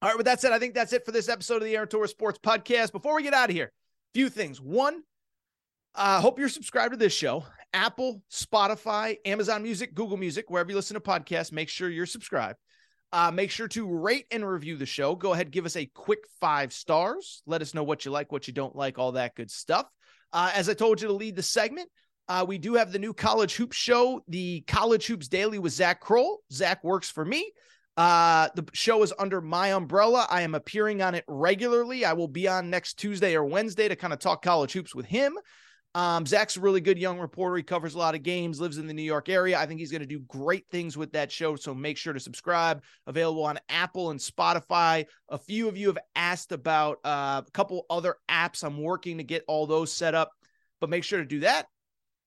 All right, with that said, I think that's it for this episode of the Aaron Sports Podcast. Before we get out of here, few things. One, I uh, hope you're subscribed to this show. Apple, Spotify, Amazon Music, Google Music, wherever you listen to podcasts, make sure you're subscribed. Uh, make sure to rate and review the show. Go ahead, give us a quick five stars. Let us know what you like, what you don't like, all that good stuff. Uh, as I told you to lead the segment, uh, we do have the new College Hoops show, the College Hoops Daily with Zach Kroll. Zach works for me. Uh, the show is under my umbrella. I am appearing on it regularly. I will be on next Tuesday or Wednesday to kind of talk college hoops with him. Um, Zach's a really good young reporter. He covers a lot of games, lives in the New York area. I think he's going to do great things with that show. So make sure to subscribe. Available on Apple and Spotify. A few of you have asked about uh, a couple other apps. I'm working to get all those set up, but make sure to do that.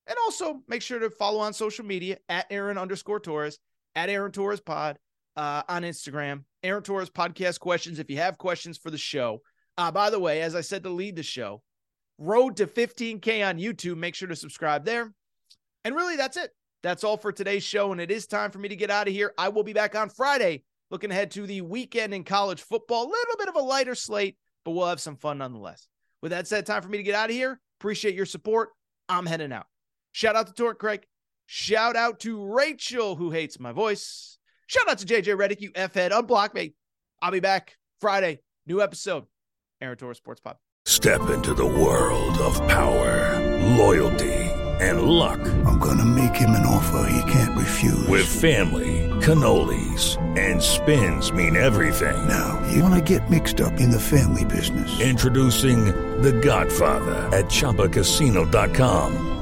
And also make sure to follow on social media at Aaron underscore Torres at Aaron Torres Pod uh, on Instagram. Aaron Torres Podcast questions. If you have questions for the show, uh, by the way, as I said to lead the show, road to 15K on YouTube. Make sure to subscribe there. And really, that's it. That's all for today's show. And it is time for me to get out of here. I will be back on Friday, looking ahead to the weekend in college football. A little bit of a lighter slate, but we'll have some fun nonetheless. With that said, time for me to get out of here. Appreciate your support. I'm heading out. Shout out to Torque Craig. Shout out to Rachel, who hates my voice. Shout out to JJ Redick, you F head. Unblock me. I'll be back Friday. New episode. Aaron Torres Sports Pop. Step into the world of power, loyalty, and luck. I'm going to make him an offer he can't refuse. With family, cannolis, and spins mean everything. Now, you want to get mixed up in the family business. Introducing The Godfather at Chumbacasino.com.